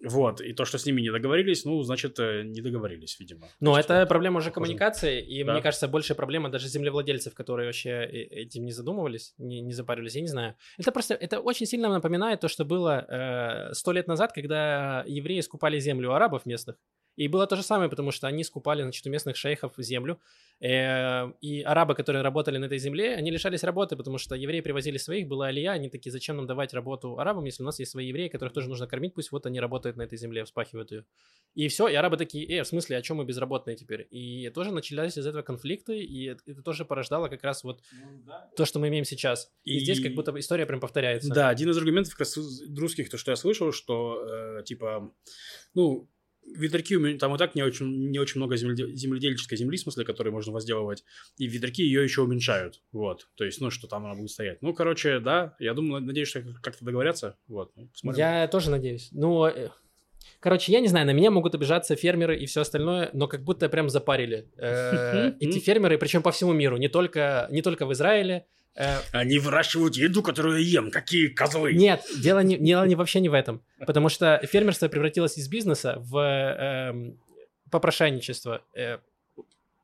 Вот. И то, что с ними не договорились, ну, значит, э, не договорились, видимо. Есть это вот проблема уже коммуникации, и Да. мне кажется, большая проблема даже землевладельцев, которые вообще э- этим не задумывались, не, не запарились, я не знаю. Это просто, это очень сильно напоминает то, что было э, сто лет назад, когда евреи скупали землю у арабов местных. И было то же самое, потому что они скупали, значит, у местных шейхов землю, э, и арабы, которые работали на этой земле, они лишались работы, потому что евреи привозили своих, была алия, они такие, зачем нам давать работу арабам, если у нас есть свои евреи, которых тоже нужно кормить, пусть вот они работают на этой земле, вспахивают ее. И все, и арабы такие, э, в смысле, а чем мы безработные теперь? И тоже начались из этого конфликты, и это, тоже порождало как раз вот то, что мы имеем сейчас. И, И- здесь как будто бы история прям повторяется. Да, один из аргументов как раз русских, то, что я слышал, что, э, типа, ну, ветряки, там и так не очень, не очень много земледе- земледельческой земли, в смысле, которой можно возделывать, и ветряки ее еще уменьшают, вот, то есть, ну, что там она будет стоять. Ну, короче, да, я думаю, надеюсь, что как-то договорятся, вот, ну, посмотрим. Я тоже надеюсь. Ну, э, короче, я не знаю, на меня могут обижаться фермеры и все остальное, но как будто прям запарили э, эти фермеры, причем по всему миру, не только, не только в Израиле. Э, Они выращивают еду, которую я ем, какие козлы! Нет, дело, не, дело не, вообще не в этом. Потому что фермерство превратилось из бизнеса в эм, попрошайничество. Э,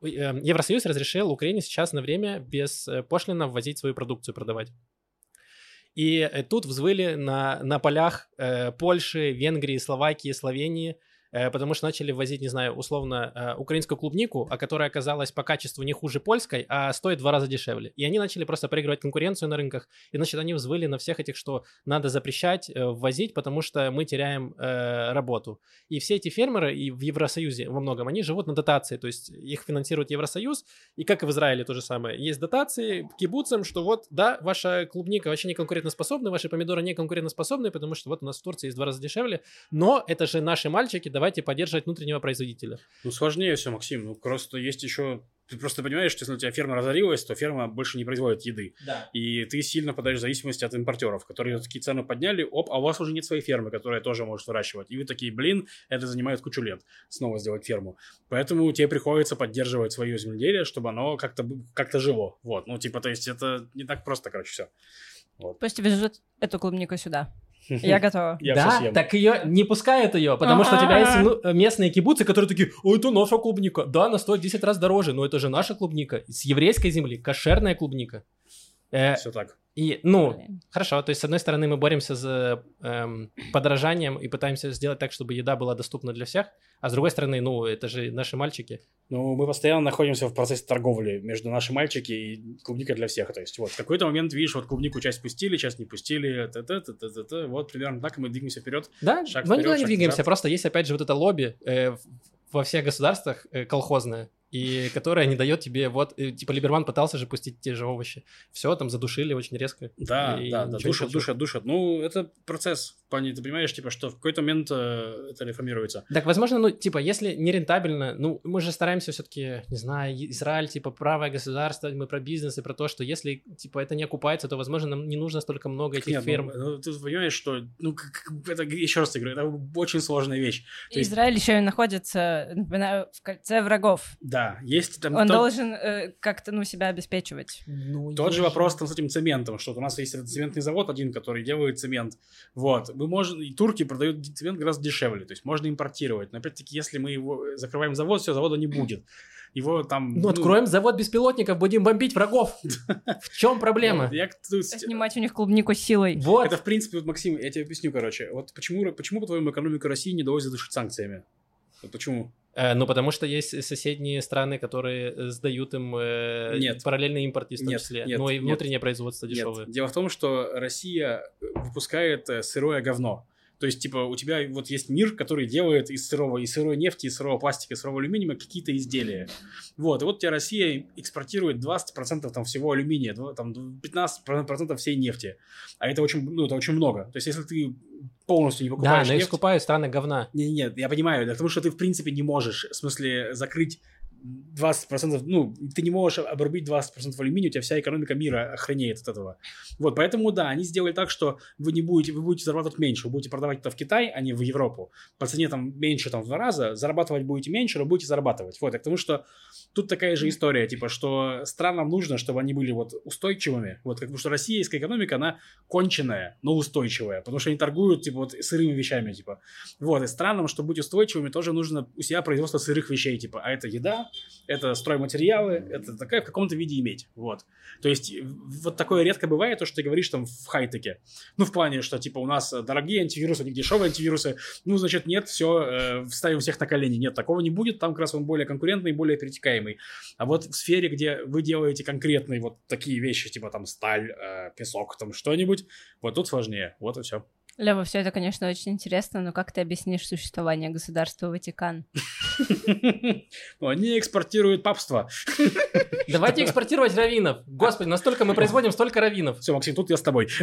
э, Евросоюз разрешил Украине сейчас на время без э, пошлина ввозить свою продукцию, продавать. И э, тут взвыли на, на полях э, Польши, Венгрии, Словакии, Словении, э, потому что начали ввозить, не знаю, условно, э, украинскую клубнику, а которая оказалась по качеству не хуже польской, а стоит в два раза дешевле. И они начали просто проигрывать конкуренцию на рынках, и, значит, они взвыли на всех этих, что надо запрещать э, ввозить, потому что мы теряем э, работу. И все эти фермеры и в Евросоюзе во многом, они живут на дотации, то есть их финансирует Евросоюз, и как и в Израиле то же самое. Есть дотации кибуцам, что вот, да, ваша клубника вообще не конкурентоспособна, ваши помидоры не конкурентоспособны, потому что вот у нас в Турции есть в два раза дешевле, но это же наши мальчики, давайте поддерживать внутреннего производителя. Ну, сложнее все, Максим. Ну, просто есть еще... Ты просто понимаешь, что если у тебя ферма разорилась, то ферма больше не производит еды. Да. И ты сильно подаешь в зависимости от импортеров, которые такие цены подняли, оп, а у вас уже нет своей фермы, которая тоже может выращивать. И вы такие, блин, это занимает кучу лет снова сделать ферму. Поэтому тебе приходится поддерживать свое земледелие, чтобы оно как-то как жило. Вот, ну, типа, то есть это не так просто, короче, все. Пусть везут эту клубнику сюда. Я готова. Я да, съем. так ее не пускают ее, потому что у тебя есть ну, местные кибуцы, которые такие, о, это наша клубника. Да, она стоит 10 раз дороже, но это же наша клубника. С еврейской земли, кошерная клубника. Э, Все так. и, ну, Блин. хорошо, то есть, с одной стороны, мы боремся за эм, подорожанием и пытаемся сделать так, чтобы еда была доступна для всех, а с другой стороны, ну, это же наши мальчики. Ну, мы постоянно находимся в процессе торговли между наши мальчики и клубника для всех. То есть, вот, в какой-то момент, видишь, вот клубнику часть пустили, часть не пустили, т-т. вот примерно так, и мы двигаемся вперед. Да, Шаг мы вперед, никуда не шаг двигаемся, назад. просто есть, опять же, вот это лобби э, во всех государствах э, колхозное, и которое не дает тебе, вот, типа, Либерман пытался же пустить те же овощи. Все, там задушили очень резко. Да, да, да, душат, душат, душат. Ну, это процесс. Плане, Ты понимаешь, типа, что в какой-то момент э, это реформируется. Так, возможно, ну, типа, если не рентабельно, ну, мы же стараемся все-таки, не знаю, Израиль, типа, правое государство, мы про бизнес и про то, что если, типа, это не окупается, то, возможно, нам не нужно столько много этих Нет, ну, ферм. ну, ты понимаешь, что, ну, как- как- это, еще раз говорю, это очень сложная вещь. То есть- Израиль еще и находится, напоминаю, в кольце врагов. Да, есть там Он тот, должен э, как-то, ну, себя обеспечивать. Ну, тот же вопрос там с этим цементом, что у нас есть цементный завод один, который делает цемент. Вот, мы можем, и турки продают цемент гораздо дешевле, то есть можно импортировать. Но опять-таки, если мы его э, закрываем завод, все, завода не будет. Его там... Ну, откроем завод беспилотников, будем бомбить врагов. В чем проблема? я Снимать у них клубнику силой. Вот. Это, в принципе, вот, Максим, я тебе объясню, короче. Вот почему, почему по-твоему, экономику России не удалось задушить санкциями? Вот почему? Э, ну, потому что есть соседние страны, которые э, сдают им э, Нет. параллельный импорт, в том Нет, числе. нет, но и нет. внутреннее производство Нет. дешевое. Дело в том, что Россия выпускает э, сырое говно. То есть, типа, у тебя вот есть мир, который делает из сырого, из сырой нефти, из сырого пластика, из сырого алюминия какие-то изделия. Вот, и вот у тебя Россия экспортирует 20% там всего алюминия, там 15% всей нефти. А это очень, ну, это очень много. То есть, если ты полностью не Да, покупаешь но их нефть... скупают страны говна. Не, нет, я понимаю, да, потому что ты, в принципе, не можешь, в смысле, закрыть 20%, ну, ты не можешь обрубить 20% алюминия, у тебя вся экономика мира охренеет от этого. Вот, поэтому, да, они сделали так, что вы не будете, вы будете зарабатывать меньше, вы будете продавать это в Китай, а не в Европу. По цене там меньше, там, в два раза, зарабатывать будете меньше, но будете зарабатывать. Вот, потому что тут такая же история, типа, что странам нужно, чтобы они были вот устойчивыми, вот, бы, что российская экономика, она конченая, но устойчивая, потому что они торгуют, типа, вот, сырыми вещами, типа. Вот, и странам, чтобы быть устойчивыми, тоже нужно у себя производство сырых вещей, типа, а это еда, это стройматериалы, это такая в каком-то виде иметь, вот. То есть, в- вот такое редко бывает, то, что ты говоришь там в хай-теке. Ну, в плане, что, типа, у нас э, дорогие антивирусы, них дешевые антивирусы, ну, значит, нет, все, ставим всех на колени. Нет, такого не будет, там как раз он более конкурентный, более перетекаемый. А вот в сфере, где вы делаете конкретные вот такие вещи, типа там сталь, э, песок, там что-нибудь, вот тут сложнее, вот и все. Лева, все это, конечно, очень интересно, но как ты объяснишь существование государства Ватикан? Ну, Они экспортируют папство. Давайте экспортировать раввинов. Господи, настолько мы производим столько раввинов. Все, Максим, тут я с тобой.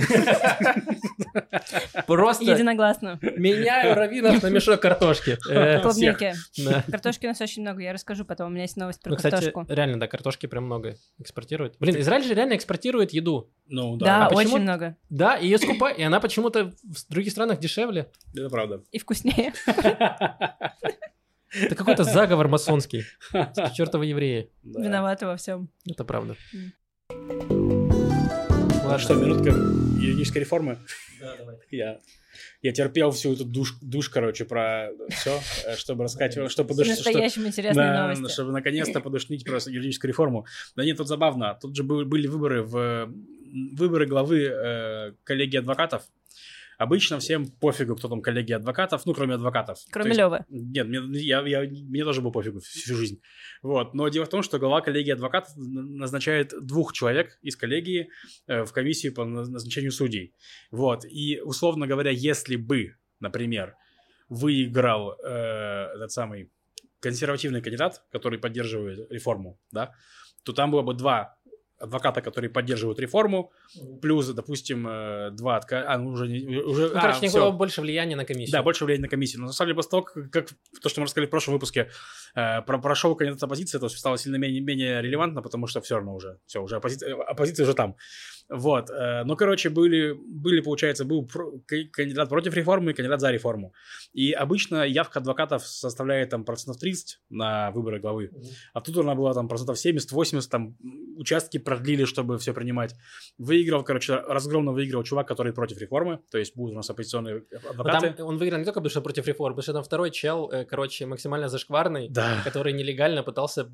Просто Единогласно. меняю раввинов на мешок картошки. Э, Клубники. Картошки у нас очень много, я расскажу потом, у меня есть новость про Ну, картошку. реально, да, картошки прям много экспортируют. Блин, Израиль же реально экспортирует еду. Ну, Да, да, А очень много. Да, и ее скупают, и она почему-то в других странах дешевле. это правда. И вкуснее. Это какой-то заговор масонский. Чертовы евреи. Да. Виноваты во всем. Это правда. Ну что, минутка юридической реформы? Да, давай. Я, я терпел всю эту душ, душ короче, про все, чтобы рассказать, что подуш- что- По-настоящему интересные Да, новости. чтобы наконец-то подушнить про юридическую реформу. Да нет, тут забавно. Тут же были, выборы в выборы главы э, коллегии адвокатов. Обычно всем пофигу, кто там коллеги адвокатов, ну, кроме адвокатов. Кроме есть- Левы. Нет, мне, я, я, мне тоже было пофигу всю жизнь. Вот. Но дело в том, что глава коллегии адвокатов назначает двух человек из коллегии э, в комиссию по наз- назначению судей. Вот. И, условно говоря, если бы, например, выиграл э, этот самый консервативный кандидат, который поддерживает реформу, да, то там было бы два адвоката, которые поддерживают реформу, плюс, допустим, э, два отка... А, ну уже... Не, уже... Ну, а, короче, него больше влияния на комиссию. Да, больше влияния на комиссию. Но на самом деле, после того, как, как то, что мы рассказали в прошлом выпуске, э, про, прошел кандидат оппозиции, то стало сильно менее, менее релевантно, потому что все равно уже, все, уже оппозиция, оппозиция уже там. Вот. э, ну, короче, были, были, получается, был кандидат против реформы и кандидат за реформу. И обычно явка адвокатов составляет там процентов 30 на выборы главы. Мгм. А тут она была там процентов 70-80, там участки продлили, чтобы все принимать. Выиграл, короче, разгромно выиграл чувак, который против реформы, то есть будут у нас оппозиционные Но адвокаты. там он выиграл не только потому, что против реформ, потому что там второй чел, э, короче, максимально зашкварный, Да. который нелегально пытался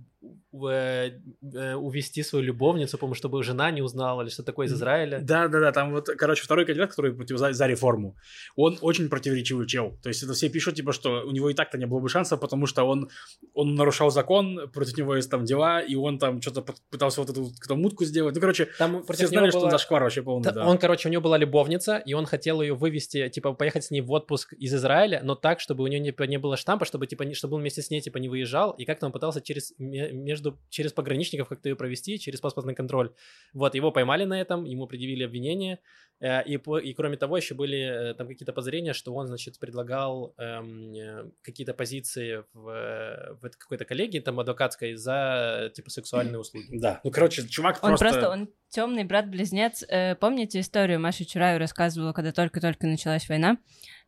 э, э, увести свою любовницу, по-моему, чтобы жена не узнала или что такое из Израиля. Да, да, да, там вот, короче, второй кандидат, который против за, за реформу, он очень противоречивый чел. То есть это все пишут, типа, что у него и так-то не было бы шансов, потому что он, он нарушал закон, против него есть там дела, и он там что-то пытался вот эту, вот мутку сделать. Ну, короче, Там все знали, него что была- он зашквар вообще полный, Да, да. Он, короче, у него была любовница, и он хотел ее вывести, типа, поехать с ней в отпуск из Израиля, но так, чтобы у нее не, не было штампа, чтобы, типа, не, чтобы он вместе с ней, типа, не выезжал, и как-то он пытался через, ме- между, через пограничников как-то ее провести, через паспортный контроль. Вот, его поймали на этом, ему предъявили обвинение, э, и, по- и кроме того, еще были э, там какие-то подозрения, что он, значит, предлагал эм, э, какие-то позиции в, в какой-то коллегии, там, адвокатской, за, типа, сексуальные услуги. Да, ну, короче, чувак Он просто... просто, он темный брат-близнец. Э, помните историю Маша Чураю рассказывала, когда только-только началась война,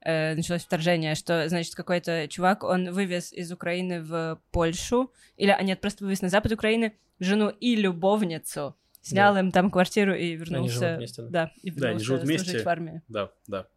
э, началось вторжение, что, значит, какой-то чувак, он вывез из Украины в Польшу, или, а нет, просто вывез на запад Украины жену и любовницу, снял им там квартиру и вернулся. живут вместе, да. Да, и Да, они вернулся живут вместе. служить в армии. Да, да.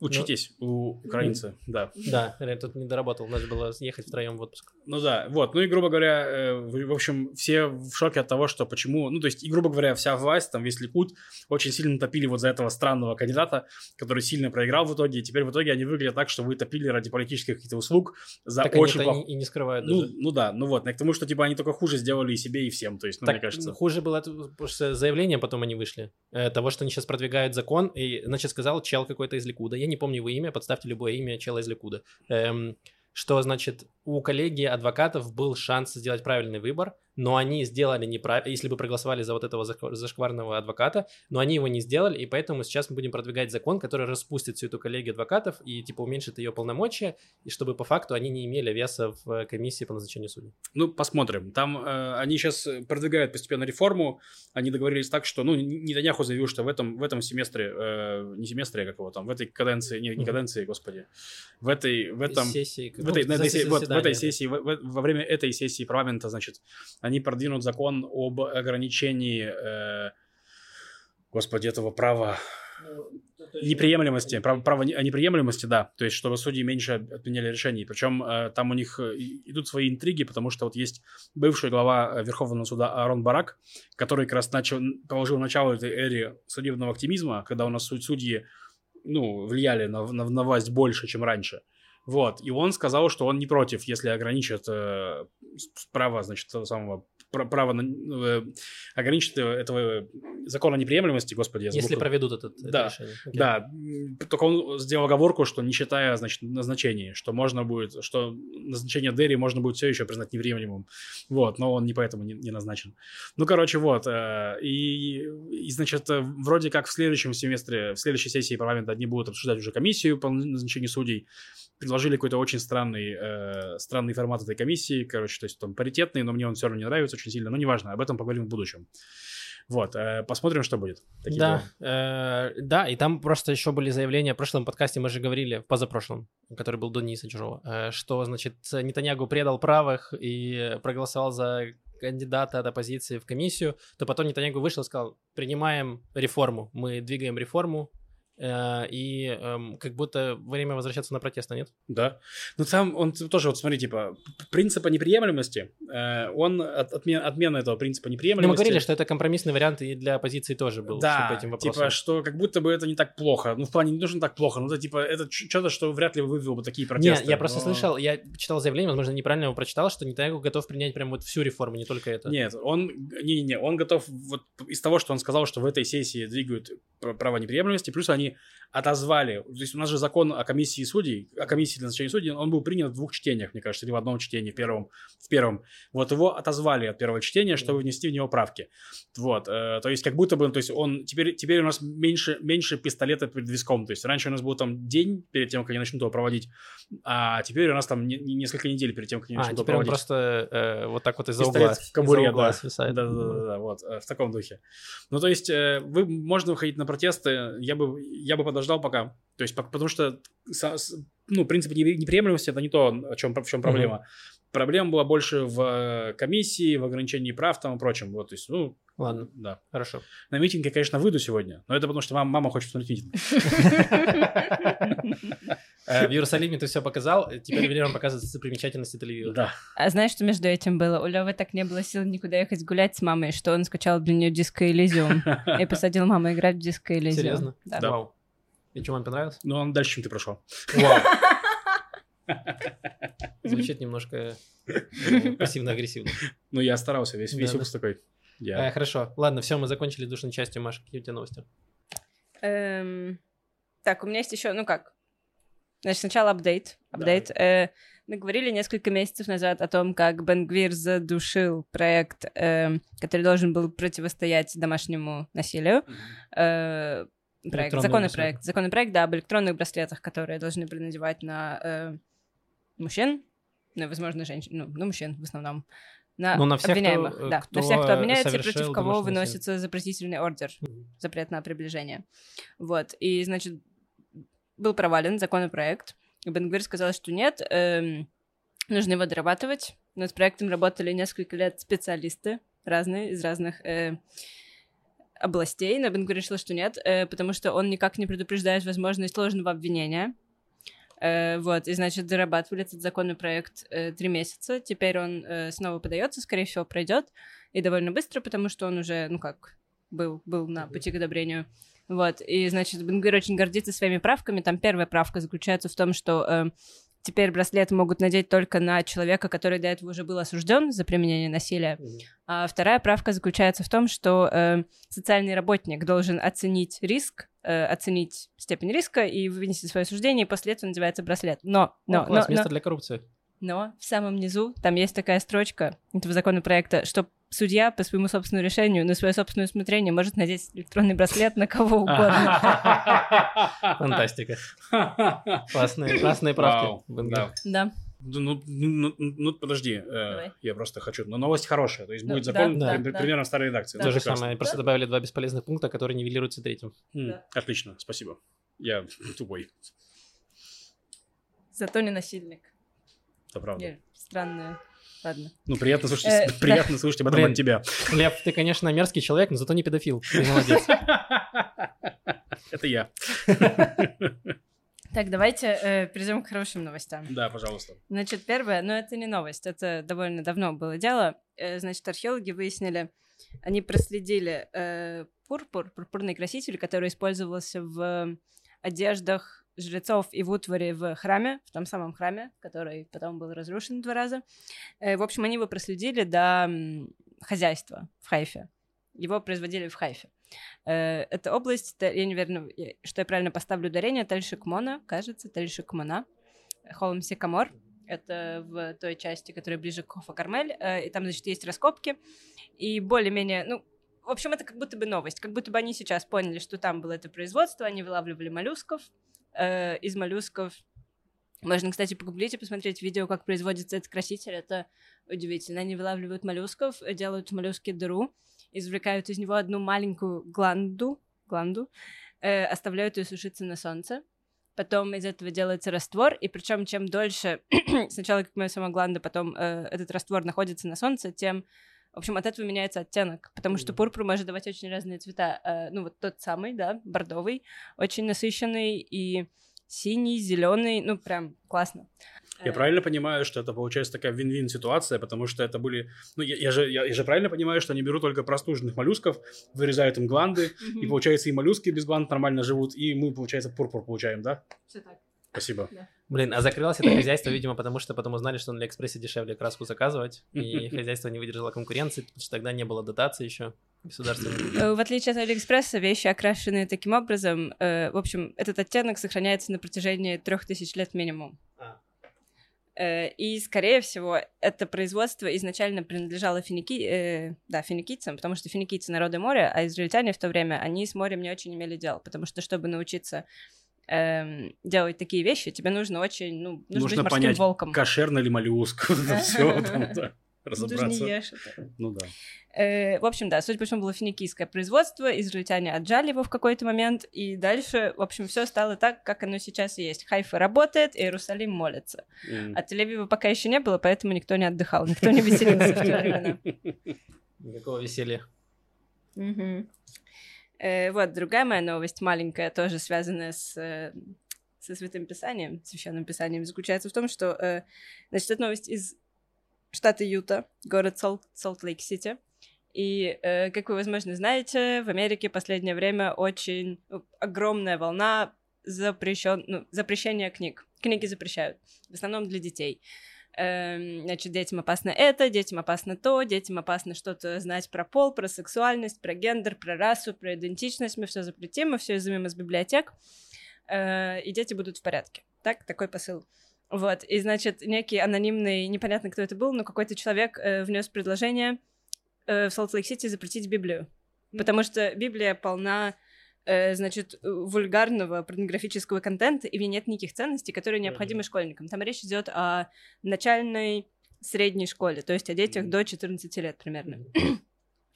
Ну, Учитесь у украинца, да. Да, реально, тут не доработал, надо было ехать втроем в отпуск. Ну да, вот. Ну и, грубо говоря, э, в общем, все в шоке от того, что почему... Ну, то есть, и, грубо говоря, вся власть, там, весь Ликуд очень сильно топили вот за этого странного кандидата, который сильно проиграл в итоге, и теперь в итоге они выглядят так, что вы топили ради политических каких-то услуг за Так очень они плох- и, не скрывают Ну, даже. ну да, ну вот, к тому, что типа они только хуже сделали и себе, и всем, то есть, ну, так мне кажется. хуже было заявление потом они вышли. э, того, что они сейчас продвигают закон. И, значит, сказал чел какой-то из Ликуда. Я не помню его имя, подставьте любое имя чела из Ликуда. Эм, что, значит, у коллегии адвокатов был шанс сделать правильный выбор, но они сделали неправильно, если бы проголосовали за вот этого зашкварного адвоката, но они его не сделали, и поэтому сейчас мы будем продвигать закон, который распустит всю эту коллегию адвокатов и, типа, уменьшит ее полномочия, и чтобы по факту они не имели веса в э, комиссии по назначению судей. Ну, посмотрим. Там э, они сейчас продвигают постепенно реформу. Они договорились так, что, ну, Нетаньяху заявил, что в этом, в этом семестре, э, не семестре, а как его там, в этой каденции, не, не каденции, господи, в этой, в этом... Сессии, В этой, на этой вот, в этой сессии, в- в- во время этой сессии парламента, значит, они продвинут закон об ограничении, э, господи, этого права неприемлемости, прав- право не- о неприемлемости, да, то есть чтобы судьи меньше отменяли решений. Причем э, там у них э, идут свои интриги, потому что вот есть бывший глава э, Верховного суда Аарон Барак, который как раз начал, положил начало этой эре судебного оптимизма, когда у нас суд- судьи ну, влияли на, на, на власть больше, чем раньше. Вот, и он сказал, что он не против, если ограничат э, право, значит, того самого пра- право на, э, ограничит этого закона неприемлемости, господи, я забыл, Если проведут этот, это Да, решение. Да, только он сделал оговорку, что не считая, значит, назначений, что можно будет, что назначение Дерри можно будет все еще признать неприемлемым. Вот, но он не поэтому не, не назначен. Ну, короче, вот. э, И, и, значит, э, вроде как в следующем семестре, в следующей сессии парламента они будут обсуждать уже комиссию по назначению судей. Предложили какой-то очень странный, э, странный формат этой комиссии. Короче, то есть там паритетный, но мне он все равно не нравится очень сильно. Но неважно, об этом поговорим в будущем. Вот, э, посмотрим, что будет. Такие Да, дела. э, да, и там просто еще были заявления. В прошлом подкасте мы же говорили, в позапрошлом, который был до Дениса Чужого, э, что, значит, Нетаньягу предал правых и проголосовал за кандидата от оппозиции в комиссию, то потом Нетаньягу вышел и сказал, принимаем реформу, мы двигаем реформу, и эм, как будто время возвращаться на протесты, нет? Да. Ну там он тоже, вот смотри, типа, принципа неприемлемости, э, он от, отмен- отмена этого принципа Ну, неприемлемости. мы говорили, что это компромиссный вариант и для оппозиции тоже был да, этим вопросам. типа, что как будто бы это не так плохо. Ну, в плане, не нужно так плохо, ну, это, типа, это что-то, что вряд ли вывело бы такие протесты. Нет, я просто но- слышал, я читал заявление, возможно, неправильно его прочитал, что Нетаньягу готов принять прям вот всю реформу, не только это. Нет, он, не-не-не, он готов, вот из того, что он сказал, что в этой сессии двигают пр- право неприемлемости, плюс они отозвали. То есть у нас же закон о комиссии судей, о комиссии для назначения судей, он был принят в двух чтениях, мне кажется, или в одном чтении, первом. В первом. Вот его отозвали от первого чтения, чтобы внести в него правки. Вот. Э, то есть как будто бы, то есть он теперь, теперь у нас меньше, меньше пистолета перед виском. То есть раньше у нас был там день перед тем, как они начнут его проводить, а теперь у нас там не, несколько недель перед тем, как они А, начнут его теперь он проводить. просто э, вот так вот из-за угла. в кобуре, из-за угла да. свисает. Да, да, да, да, вот, э, в таком духе. Ну, то есть, э, вы, можно выходить на протесты, я бы, я бы подождал пока. То есть, потому что, ну, принцип непри- неприемлемости – это не то, о чем, в чем проблема. Проблема была больше в э, комиссии, в ограничении прав там и прочем. Вот, то есть, ну, Ладно, да. хорошо. На митинг я, конечно, выйду сегодня, но это потому, что мама, мама хочет посмотреть митинг. Э, В Иерусалиме ты все показал, теперь велели вам показывать достопримечательности Тель-Авива. Да. А знаешь, что между этим было? У Лёвы так не было сил никуда ехать гулять с мамой, что он скачал для нее диско Элизиум и посадил маму играть в диско Элизиум. Серьезно? Да. Да. Вау. И что, вам понравилось? Но он дальше, чем ты прошел. Вау. Звучит немножко ну, пассивно-агрессивно. Ну, я старался, весь, весь Да, выпуск такой. Э, Я... Хорошо, ладно, все, мы закончили душной частью. Маша, какие у тебя новости? Эм, Так, у меня есть еще, ну как? Значит, сначала апдейт. Апдейт. Э, Мы говорили несколько месяцев назад о том, как Бенгвир задушил проект, эм, который должен был противостоять домашнему насилию. Э, Проект, Электронные законопроект, браслеты. законопроект, да, об электронных браслетах, которые должны были надевать на э, мужчин, ну, возможно, женщин, ну, на мужчин в основном, на Ну, на всех, кто, обвиняемых, э, да, кто на всех, кто обвиняется, и совершил против кого выносится запретительный ордер запрет на приближение. Вот, и, значит, был провален законопроект, Бенгвир сказал, что нет, эм, нужно его дорабатывать. Над проектом работали несколько лет специалисты разные, из разных э, областей, но Бенгвир решил, что нет, э, потому что он никак не предупреждает возможность ложного обвинения. Э, вот, и, значит, дорабатывали этот законный проект э, три месяца. Теперь он э, снова подается, скорее всего, пройдет, и довольно быстро, потому что он уже, ну как, был, был на пути к одобрению. Вот, и, значит, Бенгвир очень гордится своими правками. Там первая правка заключается в том, что э, теперь браслеты могут надеть только на человека, который до этого уже был осужден за применение насилия. А вторая правка заключается в том, что э, социальный работник должен оценить риск, э, оценить степень риска и вынести свое суждение, и после этого надевается браслет. Но, но, О, класс, но, место но, для коррупции. но в самом низу там есть такая строчка этого законопроекта, что судья по своему собственному решению, на свое собственное усмотрение может надеть электронный браслет на кого угодно. Фантастика. Классные, классные правки. Да. Да. Ну, ну, ну, ну, подожди, э, я просто хочу. Но новость хорошая, то есть Ну, будет да, закон да, при- да. примерно в старой редакции. Да. То же самое, просто добавили два бесполезных пункта, которые нивелируются третьим. Да. Отлично, спасибо. Я тупой, Зато не насильник. это правда. Не, Странно. Ладно. Ну, приятно слушать, Э, приятно слушать об этом Блин. от тебя. Лев, ты, конечно, мерзкий человек, но зато не педофил. Ты молодец. Это я. Так, давайте э, перейдем к хорошим новостям. Да, пожалуйста. Значит, первое, но это не новость, это довольно давно было дело. Э, значит, археологи выяснили, они проследили э, пурпур, пурпурный краситель, который использовался в одеждах жрецов и в утваре в храме, в том самом храме, который потом был разрушен два раза. Э, в общем, они его проследили до хозяйства в Хайфе. Его производили в Хайфе. Э, это область, я не уверена, что я правильно поставлю ударение, Тель-Шикмона, кажется, Тель-Шикмона, Холм Сикамор. Это в той части, которая ближе к Хоф а-Кармель. э, И там, значит, есть раскопки. И более-менее, ну, в общем, это как будто бы новость. Как будто бы они сейчас поняли, что там было это производство, они вылавливали моллюсков. Э, Из моллюсков можно, кстати, погуглить и посмотреть видео, как производится этот краситель. Это удивительно. Они вылавливают моллюсков, делают в моллюске дыру, извлекают из него одну маленькую гланду, гланду э, оставляют ее сушиться на солнце. Потом из этого делается раствор, и причем чем дольше сначала как моя сама гланда, потом э, этот раствор находится на солнце, тем в общем, от этого меняется оттенок, потому что пурпур может давать очень разные цвета. Э, ну, вот тот самый, да, бордовый, очень насыщенный, и синий, зеленый, ну, прям классно. Я Э, правильно понимаю, что это получается такая вин-вин ситуация, потому что это были... Ну, я, я же, я, я же правильно понимаю, что они берут только простуженных моллюсков, вырезают им гланды, мгм, и получается и моллюски без гланд нормально живут, и мы, получается, пурпур получаем, да? всё так. Спасибо. Блин, а закрылось это хозяйство, видимо, потому что потом узнали, что на Алиэкспрессе дешевле краску заказывать, и хозяйство не выдержало конкуренции, потому что тогда не было дотации еще. государственный. Э, В отличие от Алиэкспресса, вещи, окрашенные таким образом, э, в общем, этот оттенок сохраняется на протяжении трех тысяч лет минимум. А. Э, И, скорее всего, это производство изначально принадлежало финики... э, да, финикийцам, потому что финикийцы народы моря, а израильтяне в то время, они с морем не очень имели дела, потому что, чтобы научиться эм, делать такие вещи, тебе нужно очень, ну, нужно, Нужно быть морским понять, волком. Кошерно ли моллюск, все там, да, ты же не разобраться. ешь это. Ну да. Э, в общем, да, суть по всему было финикийское производство, израильтяне отжали его в какой-то момент, и дальше, в общем, все стало так, как оно сейчас и есть. Хайфа работает, Иерусалим молится. М. А Тель-Авива пока еще не было, поэтому никто не отдыхал, никто не веселился в те времена. Никакого веселья. Э, Вот, другая моя новость, маленькая, тоже связанная с э, со Святым Писанием, Священным Писанием, заключается в том, что, э, значит, это новость из штата Юта, город Солт- Солт-Лейк-Сити. И, как вы, возможно, знаете, в Америке последнее время очень огромная волна запрещен... ну, запрещения книг. Книги запрещают, в основном для детей. Эм, Значит, детям опасно это, детям опасно то, детям опасно что-то знать про пол, про сексуальность, про гендер, про расу, про идентичность. Мы все запретим, мы все изымем из библиотек, э, и дети будут в порядке. Так, такой посыл. Вот, и, значит, некий анонимный, непонятно, кто это был, но какой-то человек э, внес предложение э, в Солт-Лейк-Сити запретить Библию. Потому что Библия полна, э, значит, вульгарного порнографического контента, и в ней нет никаких ценностей, которые необходимы школьникам. Там речь идет о начальной, средней школе, то есть о детях Мгм. до 14 лет примерно.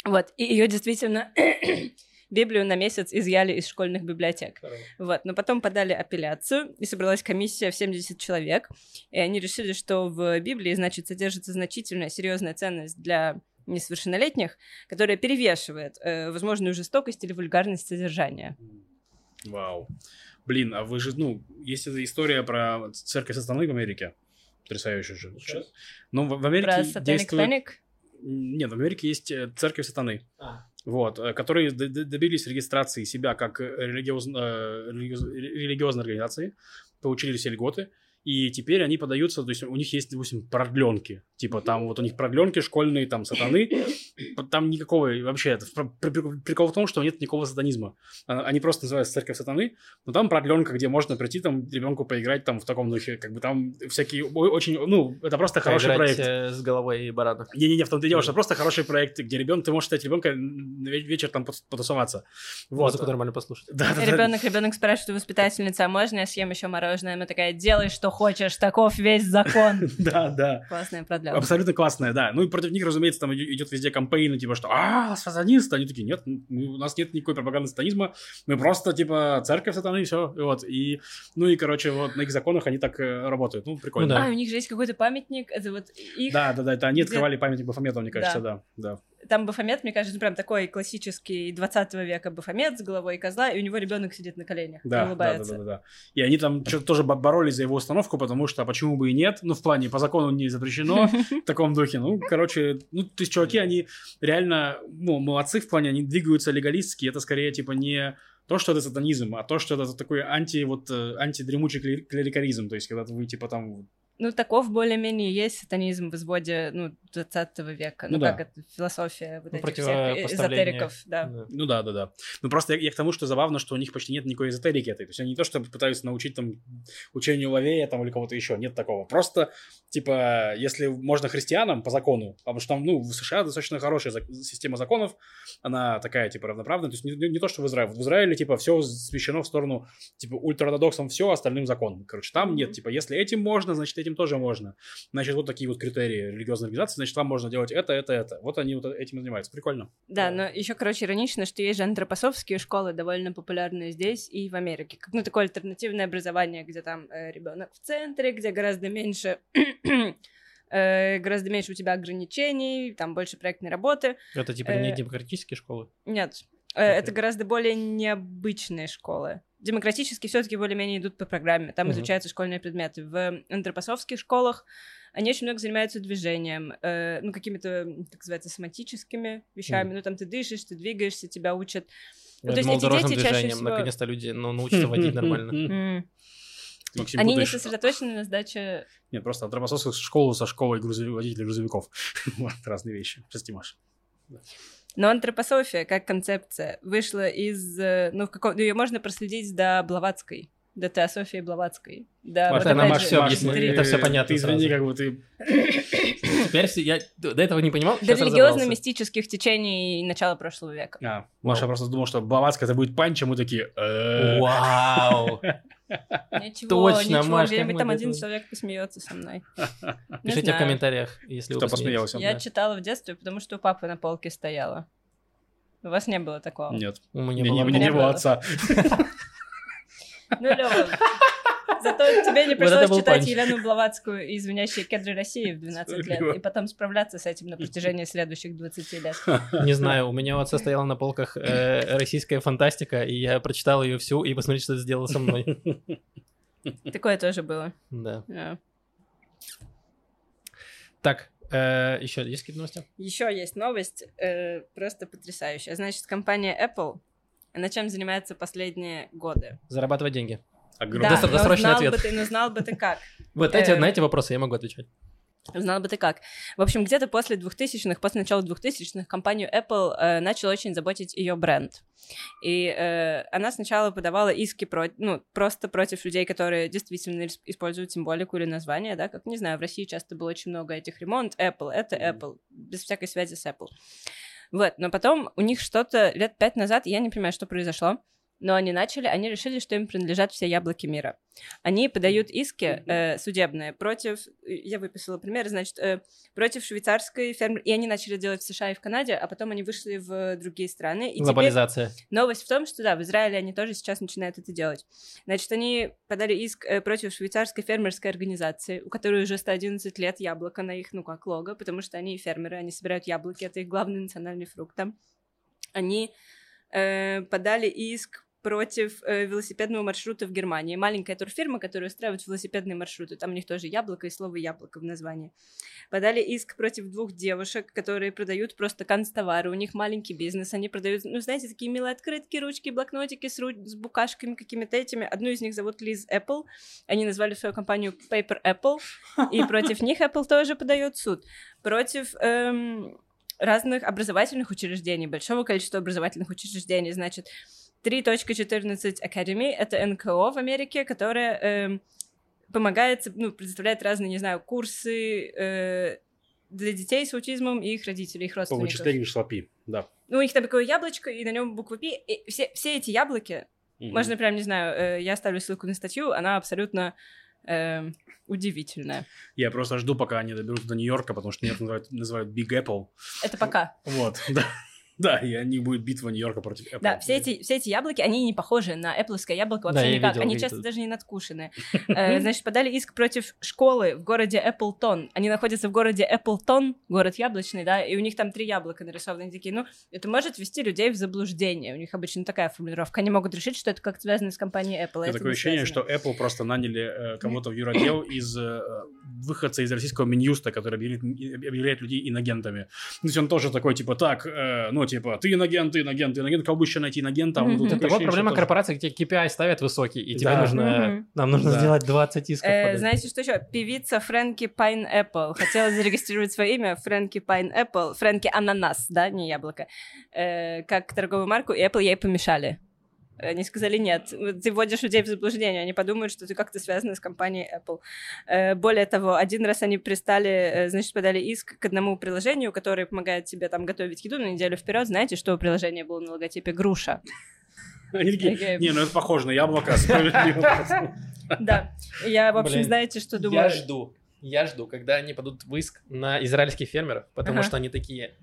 Вот, и ее действительно Библию на месяц изъяли из школьных библиотек. Вот, но потом подали апелляцию, и собралась комиссия в 70 человек, и они решили, что в Библии, значит, содержится значительная серьезная ценность для несовершеннолетних, которая перевешивает э, возможную жестокость или вульгарность содержания. Вау. Блин, а вы же, ну, есть эта история про церковь сатаны в Америке. Потрясающая же. Сейчас. Ну, в, в Про Америке Satanic действует... Panic? Нет, в Америке есть э, церковь сатаны. А, Вот, э, которые добились регистрации себя как религиоз- э, религиоз- религиозной организации, получили все льготы, и теперь они подаются, то есть у них есть, допустим, продленки, типа там вот у них продленки школьные, там сатаны, там никакого вообще, прикол в том, что нет никакого сатанизма, А, они просто называются церковь сатаны, но там продленка, где можно прийти там ребенку поиграть там в таком духе, как бы там всякие очень, ну, это просто хороший поиграть, проект. э, с головой барана. Не-не-не, в том-то и дело, что просто хороший проект, где ребенок, ты можешь стать ребенка вечер там пот- потусоваться. Вот. Музыку нормально послушать. Да, да, да. Ребенок, ребенок спрашивает у воспитательницы, а можно я съем еще мороженое? Она такая, делай, что хочешь, таков весь закон. Да, да. Классная продлевка. Абсолютно классная, да. Ну и против них, разумеется, там иде- идет везде кампейны, типа, что а, сатанисты. Они такие, нет, у нас нет никакой пропаганды сатанизма, мы просто, типа, церковь сатаны, и все. Вот. И, ну и, короче, вот на их законах они так э, работают. Ну, прикольно. Ну да. А, у них же есть какой-то памятник, это вот их... Да, да, да, это они открывали памятник Бафомету, мне кажется, да, да. Там Бафомет, мне кажется, прям такой классический 20 века Бафомет с головой козла, и у него ребенок сидит на коленях и Да, да, да, улыбается. да, да, да. И они там что-то тоже бо- боролись за его установку, потому что а почему бы и нет? Ну, в плане, по закону не запрещено в таком духе. Ну, короче, ну, то есть чуваки, они реально, ну, молодцы в плане, они двигаются легалистски. Это скорее, типа, не то, что это сатанизм, а то, что это такой анти, вот, э, антидремучий кле- клерикализм. То есть, когда вы, типа, там... Ну, таков более-менее есть сатанизм в изводе, ну, 20 века. Ну, Ну да. как это, философия вот Ну, этих всех эзотериков, да. Да. Ну да, да, да. Ну просто я, я к тому, что забавно, что у них почти нет никакой эзотерики этой. То есть они не то, что пытаются научить там учению Лавея там или кого-то еще. Нет такого. Просто, типа, если можно христианам по закону, потому что там, ну, в США достаточно хорошая зак- система законов, она такая, типа, равноправная. То есть не, не- то, что в Израиле. В Израиле, типа, все смещено в сторону, типа, ультраортодоксам все, остальным закон. Короче, там нет. Типа, если этим можно, значит, этим тоже можно. Значит, вот такие вот критерии религиозной организации, значит, вам можно делать это, это, это. Вот они вот этим и занимаются. Прикольно. Да, но еще, короче, иронично, что есть же антропософские школы, довольно популярные здесь и в Америке. Как, Ну, такое альтернативное образование, где там ребенок в центре, где гораздо меньше э, гораздо меньше у тебя ограничений, там больше проектной работы. Это типа не Э, демократические школы. Нет, э, это гораздо более необычные школы. Демократически все-таки более-менее идут по программе. Там изучаются школьные предметы. В антропософских школах они очень много занимаются движением, э, ну, какими-то, так называется, соматическими вещами. Ну, там ты дышишь, ты двигаешься, тебя учат. Ну, Я то есть эти дети чаще всего- наконец-то люди ну, научатся водить нормально. Максим, Они не сосредоточены на сдаче... Нет, просто антропософскую школу со школой грузови- водителей грузовиков. Разные вещи. Прости, Маша. Но антропософия, как концепция, вышла из... э, Ну, в каком... ее можно проследить до Блаватской. До теософии Блаватской. Да, Маша, вот она Маш Маш, объяснила. Это всё понятно Ты извини, сразу. как бы ты... Теперь все- я до этого не понимал, До религиозно-мистических течений начала прошлого века. А, Маша просто думал, что Блаватская это будет панч, а мы такие... э, Вау! Ничего, Точно, ничего, Маш, мы там один человек посмеется со мной. Пишите в комментариях, если вы Кто посмеялся. Я читала в детстве, потому что у папы на полке стояла. У вас не было такого? Нет, У меня у меня было не- у много. меня не было было. отца. Ну, Лёва, зато тебе не пришлось читать панч. Елену Блаватскую и «Звенящие кедры России» в 12 лет, и потом справляться с этим на протяжении следующих 20 лет. Не знаю, у меня у отца стояла на полках э, российская фантастика, и я прочитал ее всю, и посмотрите, что это сделало со мной. Такое тоже было. Да. Так, еще есть какие-то новости? Еще есть новость, э, просто потрясающая. Значит, компания Apple, она чем занимается последние годы? Зарабатывать деньги. Огромный. Да, Досто- но досрочный знал ответ. бы ты, но знал бы ты как. Вот эти, Э. на эти вопросы я могу отвечать. Знал бы ты как. В общем, где-то после 2000-х, после начала 2000-х, компанию Apple э, начал очень заботить ее бренд. И э, она сначала подавала иски про, ну, просто против людей, которые действительно ис- используют символику или название, да, как, не знаю, в России часто было очень много этих ремонт, Apple, это. Apple, без всякой связи с Apple. Вот, но потом у них что-то лет пять назад, я не понимаю, что произошло, но они начали, они решили, что им принадлежат все яблоки мира. Они подают иски э, судебные против, я выписала пример, значит, э, против швейцарской фермы, и они начали делать в США и в Канаде, а потом они вышли в другие страны. И Глобализация. новость в том, что да, в Израиле они тоже сейчас начинают это делать. Значит, они подали иск э, против швейцарской фермерской организации, у которой уже 111 лет яблоко на их, ну как, лого, потому что они фермеры, они собирают яблоки, это их главный национальный фрукт там. Они э, подали иск против э, велосипедного маршрута в Германии. Маленькая турфирма, которая устраивает велосипедные маршруты. Там у них тоже яблоко и слово яблоко в названии. Подали иск против двух девушек, которые продают просто канцтовары. У них маленький бизнес. Они продают, ну, знаете, такие милые открытки, ручки, блокнотики с, ру- с букашками какими-то этими. Одну из них зовут Лиз Apple. Они назвали свою компанию Paper Apple. И против них Apple тоже подает суд. Против эм, разных образовательных учреждений, большого количества образовательных учреждений. Значит, 3.14 Academy — это НКО в Америке, которое эм, помогает, ну, предоставляет разные, не знаю, курсы э, для детей с аутизмом и их родителей, их По родственников. вычислению числа пи, да. Ну, у них там такое яблочко, и на нем буква Пи. И все, все эти яблоки, Мгм. можно прям, не знаю, э, я оставлю ссылку на статью, она абсолютно эм, удивительная. Я просто жду, пока они доберутся до Нью-Йорка, потому что Нью-Йорк называют, называют Big Apple. Это пока. Вот, да. Да, и они будет битва Нью-Йорка против Apple. Да, все эти, все эти яблоки, они не похожи на эппловское яблоко вообще Да, никак. видел, они видел. часто даже не надкушены. Э, Значит, подали иск против школы в городе Эпплтон. Они находятся в городе Эпплтон, город яблочный, да, и у них там три яблока нарисованы. Такие, ну, это может ввести людей в заблуждение. У них обычно такая формулировка. Они могут решить, что это как-то связано с компанией Apple. а это такое ощущение, что Apple просто наняли э, кого-то в юротдел из э, выходца из российского Минюста, который объявляет, объявляет людей инагентами. То есть он тоже такой, типа, так, э, ну, типа, ты инагент, ты инагент, ты инагент, кого бы еще найти? А тут Мгм. такое Это вот проблема тоже- корпорации, где KPI ставят высокий, и тебе Да. нужно... Мгм. Нам нужно Да. сделать 20 исков. Э, знаете, что еще? Певица Фрэнки Пайн Эппл хотела зарегистрировать свое имя Фрэнки Пайн Эппл, Фрэнки Ананас, да, не яблоко, э, как торговую марку, и Apple ей помешали. Они сказали, нет, ты вводишь людей в заблуждение, они подумают, что ты как-то связана с компанией Apple. Э, более того, один раз они пристали, э, значит, подали иск к одному приложению, которое помогает тебе там готовить еду на неделю вперед. Знаете, что у приложения было на логотипе? Груша. Они такие, Такие. не, ну это похоже на яблоко, справедливо. Да. Я, в общем, знаете, что думаю? Я жду. Я жду, когда они падут в иск на израильских фермеров, потому что они такие...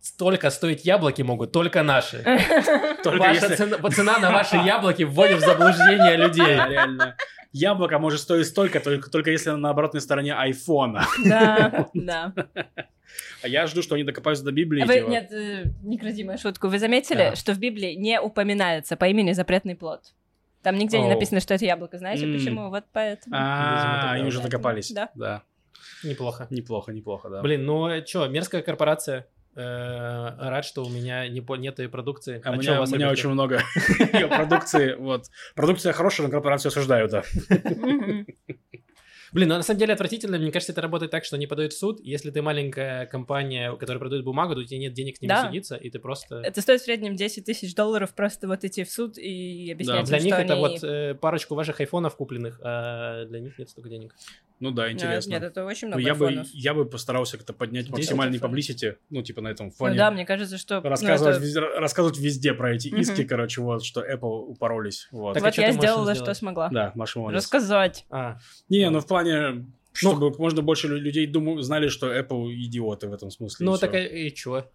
Столько стоить яблоки могут только наши. Только Ваша если... цена, цена на ваши яблоки вводит в заблуждение людей. Реально. Яблоко может стоить столько, только, только если на обратной стороне айфона. Да, да. А я жду, что они докопаются до Библии. А Вы, типа, нет, э, не кради мою шутку. Вы заметили, Да. что в Библии не упоминается по имени запретный плод? Там нигде не О. написано, что это яблоко. Знаете М. почему? Вот поэтому. А, они уже докопались. да. Да. Неплохо. Неплохо, неплохо, да. Блин, ну что, мерзкая корпорация. Э, Рад, что у меня не по- нет ее продукции. А у чё меня, вас у меня очень много продукции. Вот. Продукция хорошая, но корпорацию осуждаю, да. Блин, ну на самом деле отвратительно. Мне кажется, это работает так, что они подают в суд. Если ты маленькая компания, которая продает бумагу, то у тебя нет денег с ними Да. судиться, и ты просто... Это стоит в среднем 10 тысяч долларов просто вот идти в суд и объяснять, Для им, них что это они- вот э, парочку ваших айфонов купленных, а для них нет столько денег. Ну да, А, интересно. Нет, это очень Ну, много я бы, я бы постарался как-то поднять Десять максимальный айфонов. publicity, ну, типа на этом Ну фоне. да, мне кажется, что... ну, рассказывать, это- везде, рассказывать везде про эти Мгм. иски, короче, вот, что Apple упоролись. Вот. Так а Вот я сделала, что смогла. Да, Маша молодец. Рассказать. А, Не, ну в плане, чтобы можно больше лю- людей думаю, знали, что Apple идиоты в этом смысле. ну так и, и чё?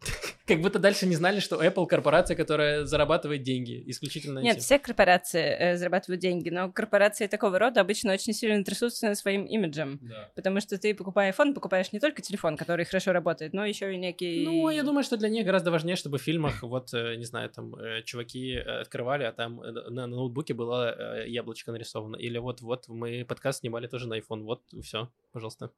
Как будто дальше не знали, что Apple корпорация, которая зарабатывает деньги исключительно Нет, этим. все корпорации э, зарабатывают деньги, но корпорации такого рода обычно очень сильно трясутся своим имиджем. Да. Потому что ты, покупая iPhone, покупаешь не только телефон, который хорошо работает, но еще и некий... Ну, я думаю, что для них гораздо важнее, чтобы в фильмах, вот, э, не знаю, там, э, чуваки э, открывали, а там на ноутбуке было яблочко нарисовано. Или вот-вот мы подкаст снимали тоже на iPhone. Вот, все, пожалуйста.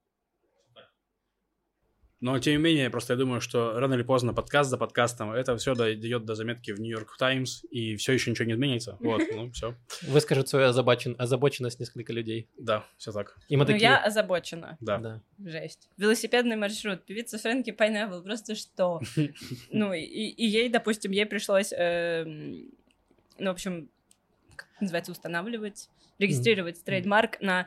Но, тем не менее, просто я думаю, что рано или поздно подкаст за подкастом, это все дойдет до заметки в Нью-Йорк Таймс, и все еще ничего не изменится. Вот, ну, все. Выскажут свою озабочен... озабоченность несколько людей. Да, все так. И мы Ну, такие... я озабочена. Да. Да. Жесть. Велосипедный маршрут. Певица Frankie Pineapple. Просто что? Ну, и, и ей, допустим, ей пришлось, эм, ну, в общем, называется, устанавливать, регистрировать trademark на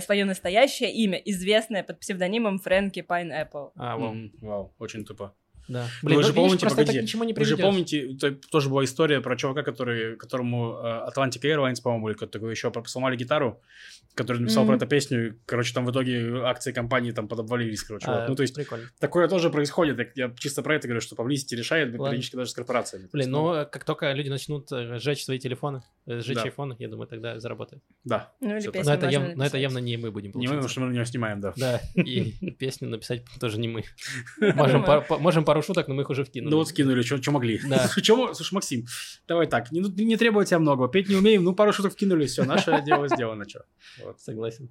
свое настоящее имя, известное под псевдонимом Фрэнки Пайнэппл. А, вау. Мгм, Вау, очень тупо. Да. Вы Блин, же ну, видишь, помните, погоди, это к ничему не Вы же помните, то- тоже была история про чувака, который, которому э, Atlantic Airlines, по-моему, или кто-то такой еще сломали гитару, который написал Мгм. про эту песню. Короче, там в итоге акции компании там подобвалились, короче. А, вот. Ну, то есть, Прикольно. такое тоже происходит. Я- чисто про это говорю, что publicity решает Ладно. периодически даже с корпорациями. Блин, есть, ну, как только люди начнут э, сжечь свои телефоны, э, сжечь Да. айфоны, я думаю, тогда заработает. Да. Ну, или песню Но это, яв- но это явно не мы будем Не мы, потому что мы на него снимаем, да. Да, и песню написать тоже не мы. Можем, пар- па- можем пару шуток, но мы их уже вкинули. Ну вот скинули, что могли. Да. Слушай, Максим, давай так, не, не требуй тебя много, петь не умеем, ну пару шуток вкинули, все, наше дело сделано, что. Вот. Согласен.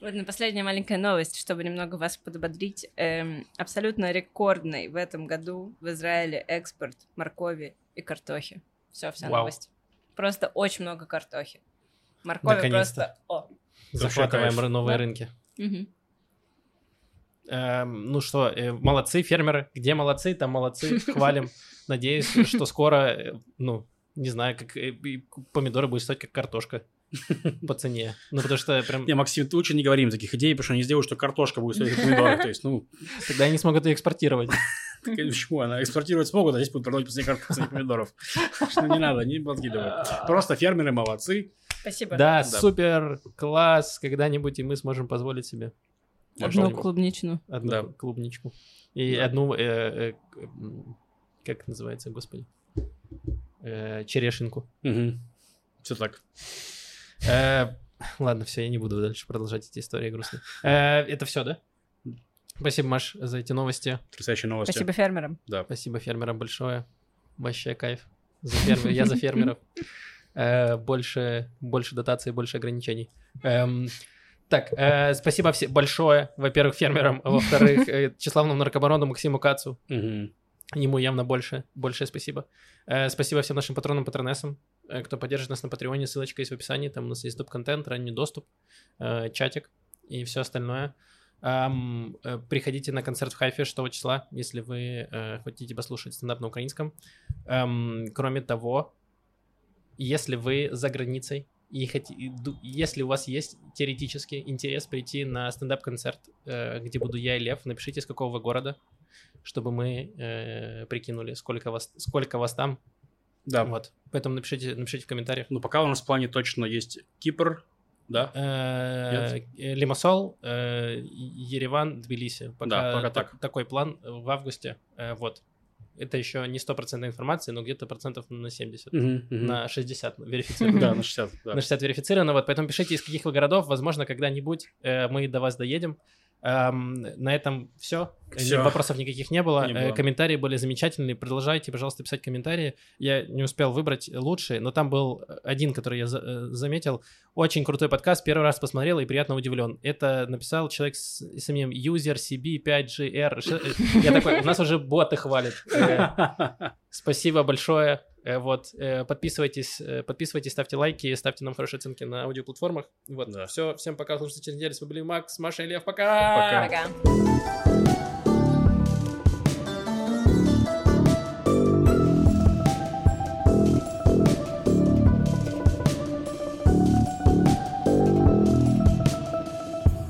Ладно, последняя маленькая новость, чтобы немного вас подбодрить. Эм, абсолютно рекордный в этом году в Израиле экспорт моркови и картохи. Все, вся Вау. новость. Просто очень много картохи. Моркови просто... О. Захватываем новые Да. рынки. Эм, ну что, э, молодцы фермеры. Где молодцы, там молодцы. Хвалим. Надеюсь, что скоро, э, ну, не знаю, как э, помидоры будут стоить как картошка по цене. Ну, потому что прям Не, Максим, ты лучше не говорим таких идей, потому что они сделают, что картошка будет стоить как помидоры. То есть, ну, тогда они смогут ее экспортировать. почему? Она экспортировать смогут, а здесь будут продавать по цене кар- по цене помидоров. Что не надо, не подкидывай. Просто фермеры молодцы. Спасибо. Да, супер, класс. Когда-нибудь и мы сможем позволить себе Одну клубничную. одну Да. клубничку. И одну, э, э, как называется, господи, Э, черешинку. Все так. Ладно, все, я не буду дальше продолжать эти истории грустные. Это все, да? Спасибо, Маш, за эти новости. Потрясающие новости. Спасибо фермерам. Да. Спасибо фермерам большое. Вообще кайф. За фермер- Я за фермеров. Э, Больше, больше дотаций, больше ограничений. Эм, Так, э, спасибо все большое, во-первых, фермерам, а во-вторых, э, тщеславному наркобарону Максиму Кацу. Мгм. Ему явно больше, большее спасибо. Э, спасибо всем нашим патронам, патронессам, э, кто поддержит нас на Патреоне, ссылочка есть в описании, там у нас есть доп-контент, ранний доступ, э, чатик и все остальное. Э, приходите на концерт в Хайфе 6 числа, если вы э, хотите послушать стендап на украинском. Эм, кроме того, если вы за границей и ду- если у вас есть теоретически интерес прийти на стендап-концерт, э, где буду я и Лев, напишите, с какого вы города, чтобы мы э, прикинули, сколько вас, сколько вас там. Да. Вот. Поэтому напишите, напишите в комментариях. Ну, пока у нас в плане точно есть Кипр, да? Э, э, Лимассол, э, Ереван, Тбилиси. Пока, Да, пока так- так. Такой план в августе. Вот. Это еще не стопроцентная информация, но где-то процентов на 70. Мгм, мгм. На 60 верифицировано. Да, на 60, да. На 60 верифицировано, вот, поэтому пишите, из каких вы городов, возможно, когда-нибудь мы до вас доедем. Эм, на этом все. Э, Всё. Вопросов никаких не было. Не Э, было. Комментарии были замечательные. Продолжайте, пожалуйста, писать комментарии. Я не успел выбрать лучшие, но там был один, который я за- э, заметил. Очень крутой подкаст. Первый раз посмотрел и приятно удивлен. Это написал человек с, с именем User CB5GR. Ш- э, Я такой, у нас уже боты хвалят. Э, Спасибо большое. Э, Вот, э, подписывайтесь, э, подписывайтесь, ставьте лайки, ставьте нам хорошие оценки на аудиоплатформах. Вот, Да. все, всем пока, слушайте через неделю. С вами были Макс, Маша и Лев. Пока! Пока. Пока.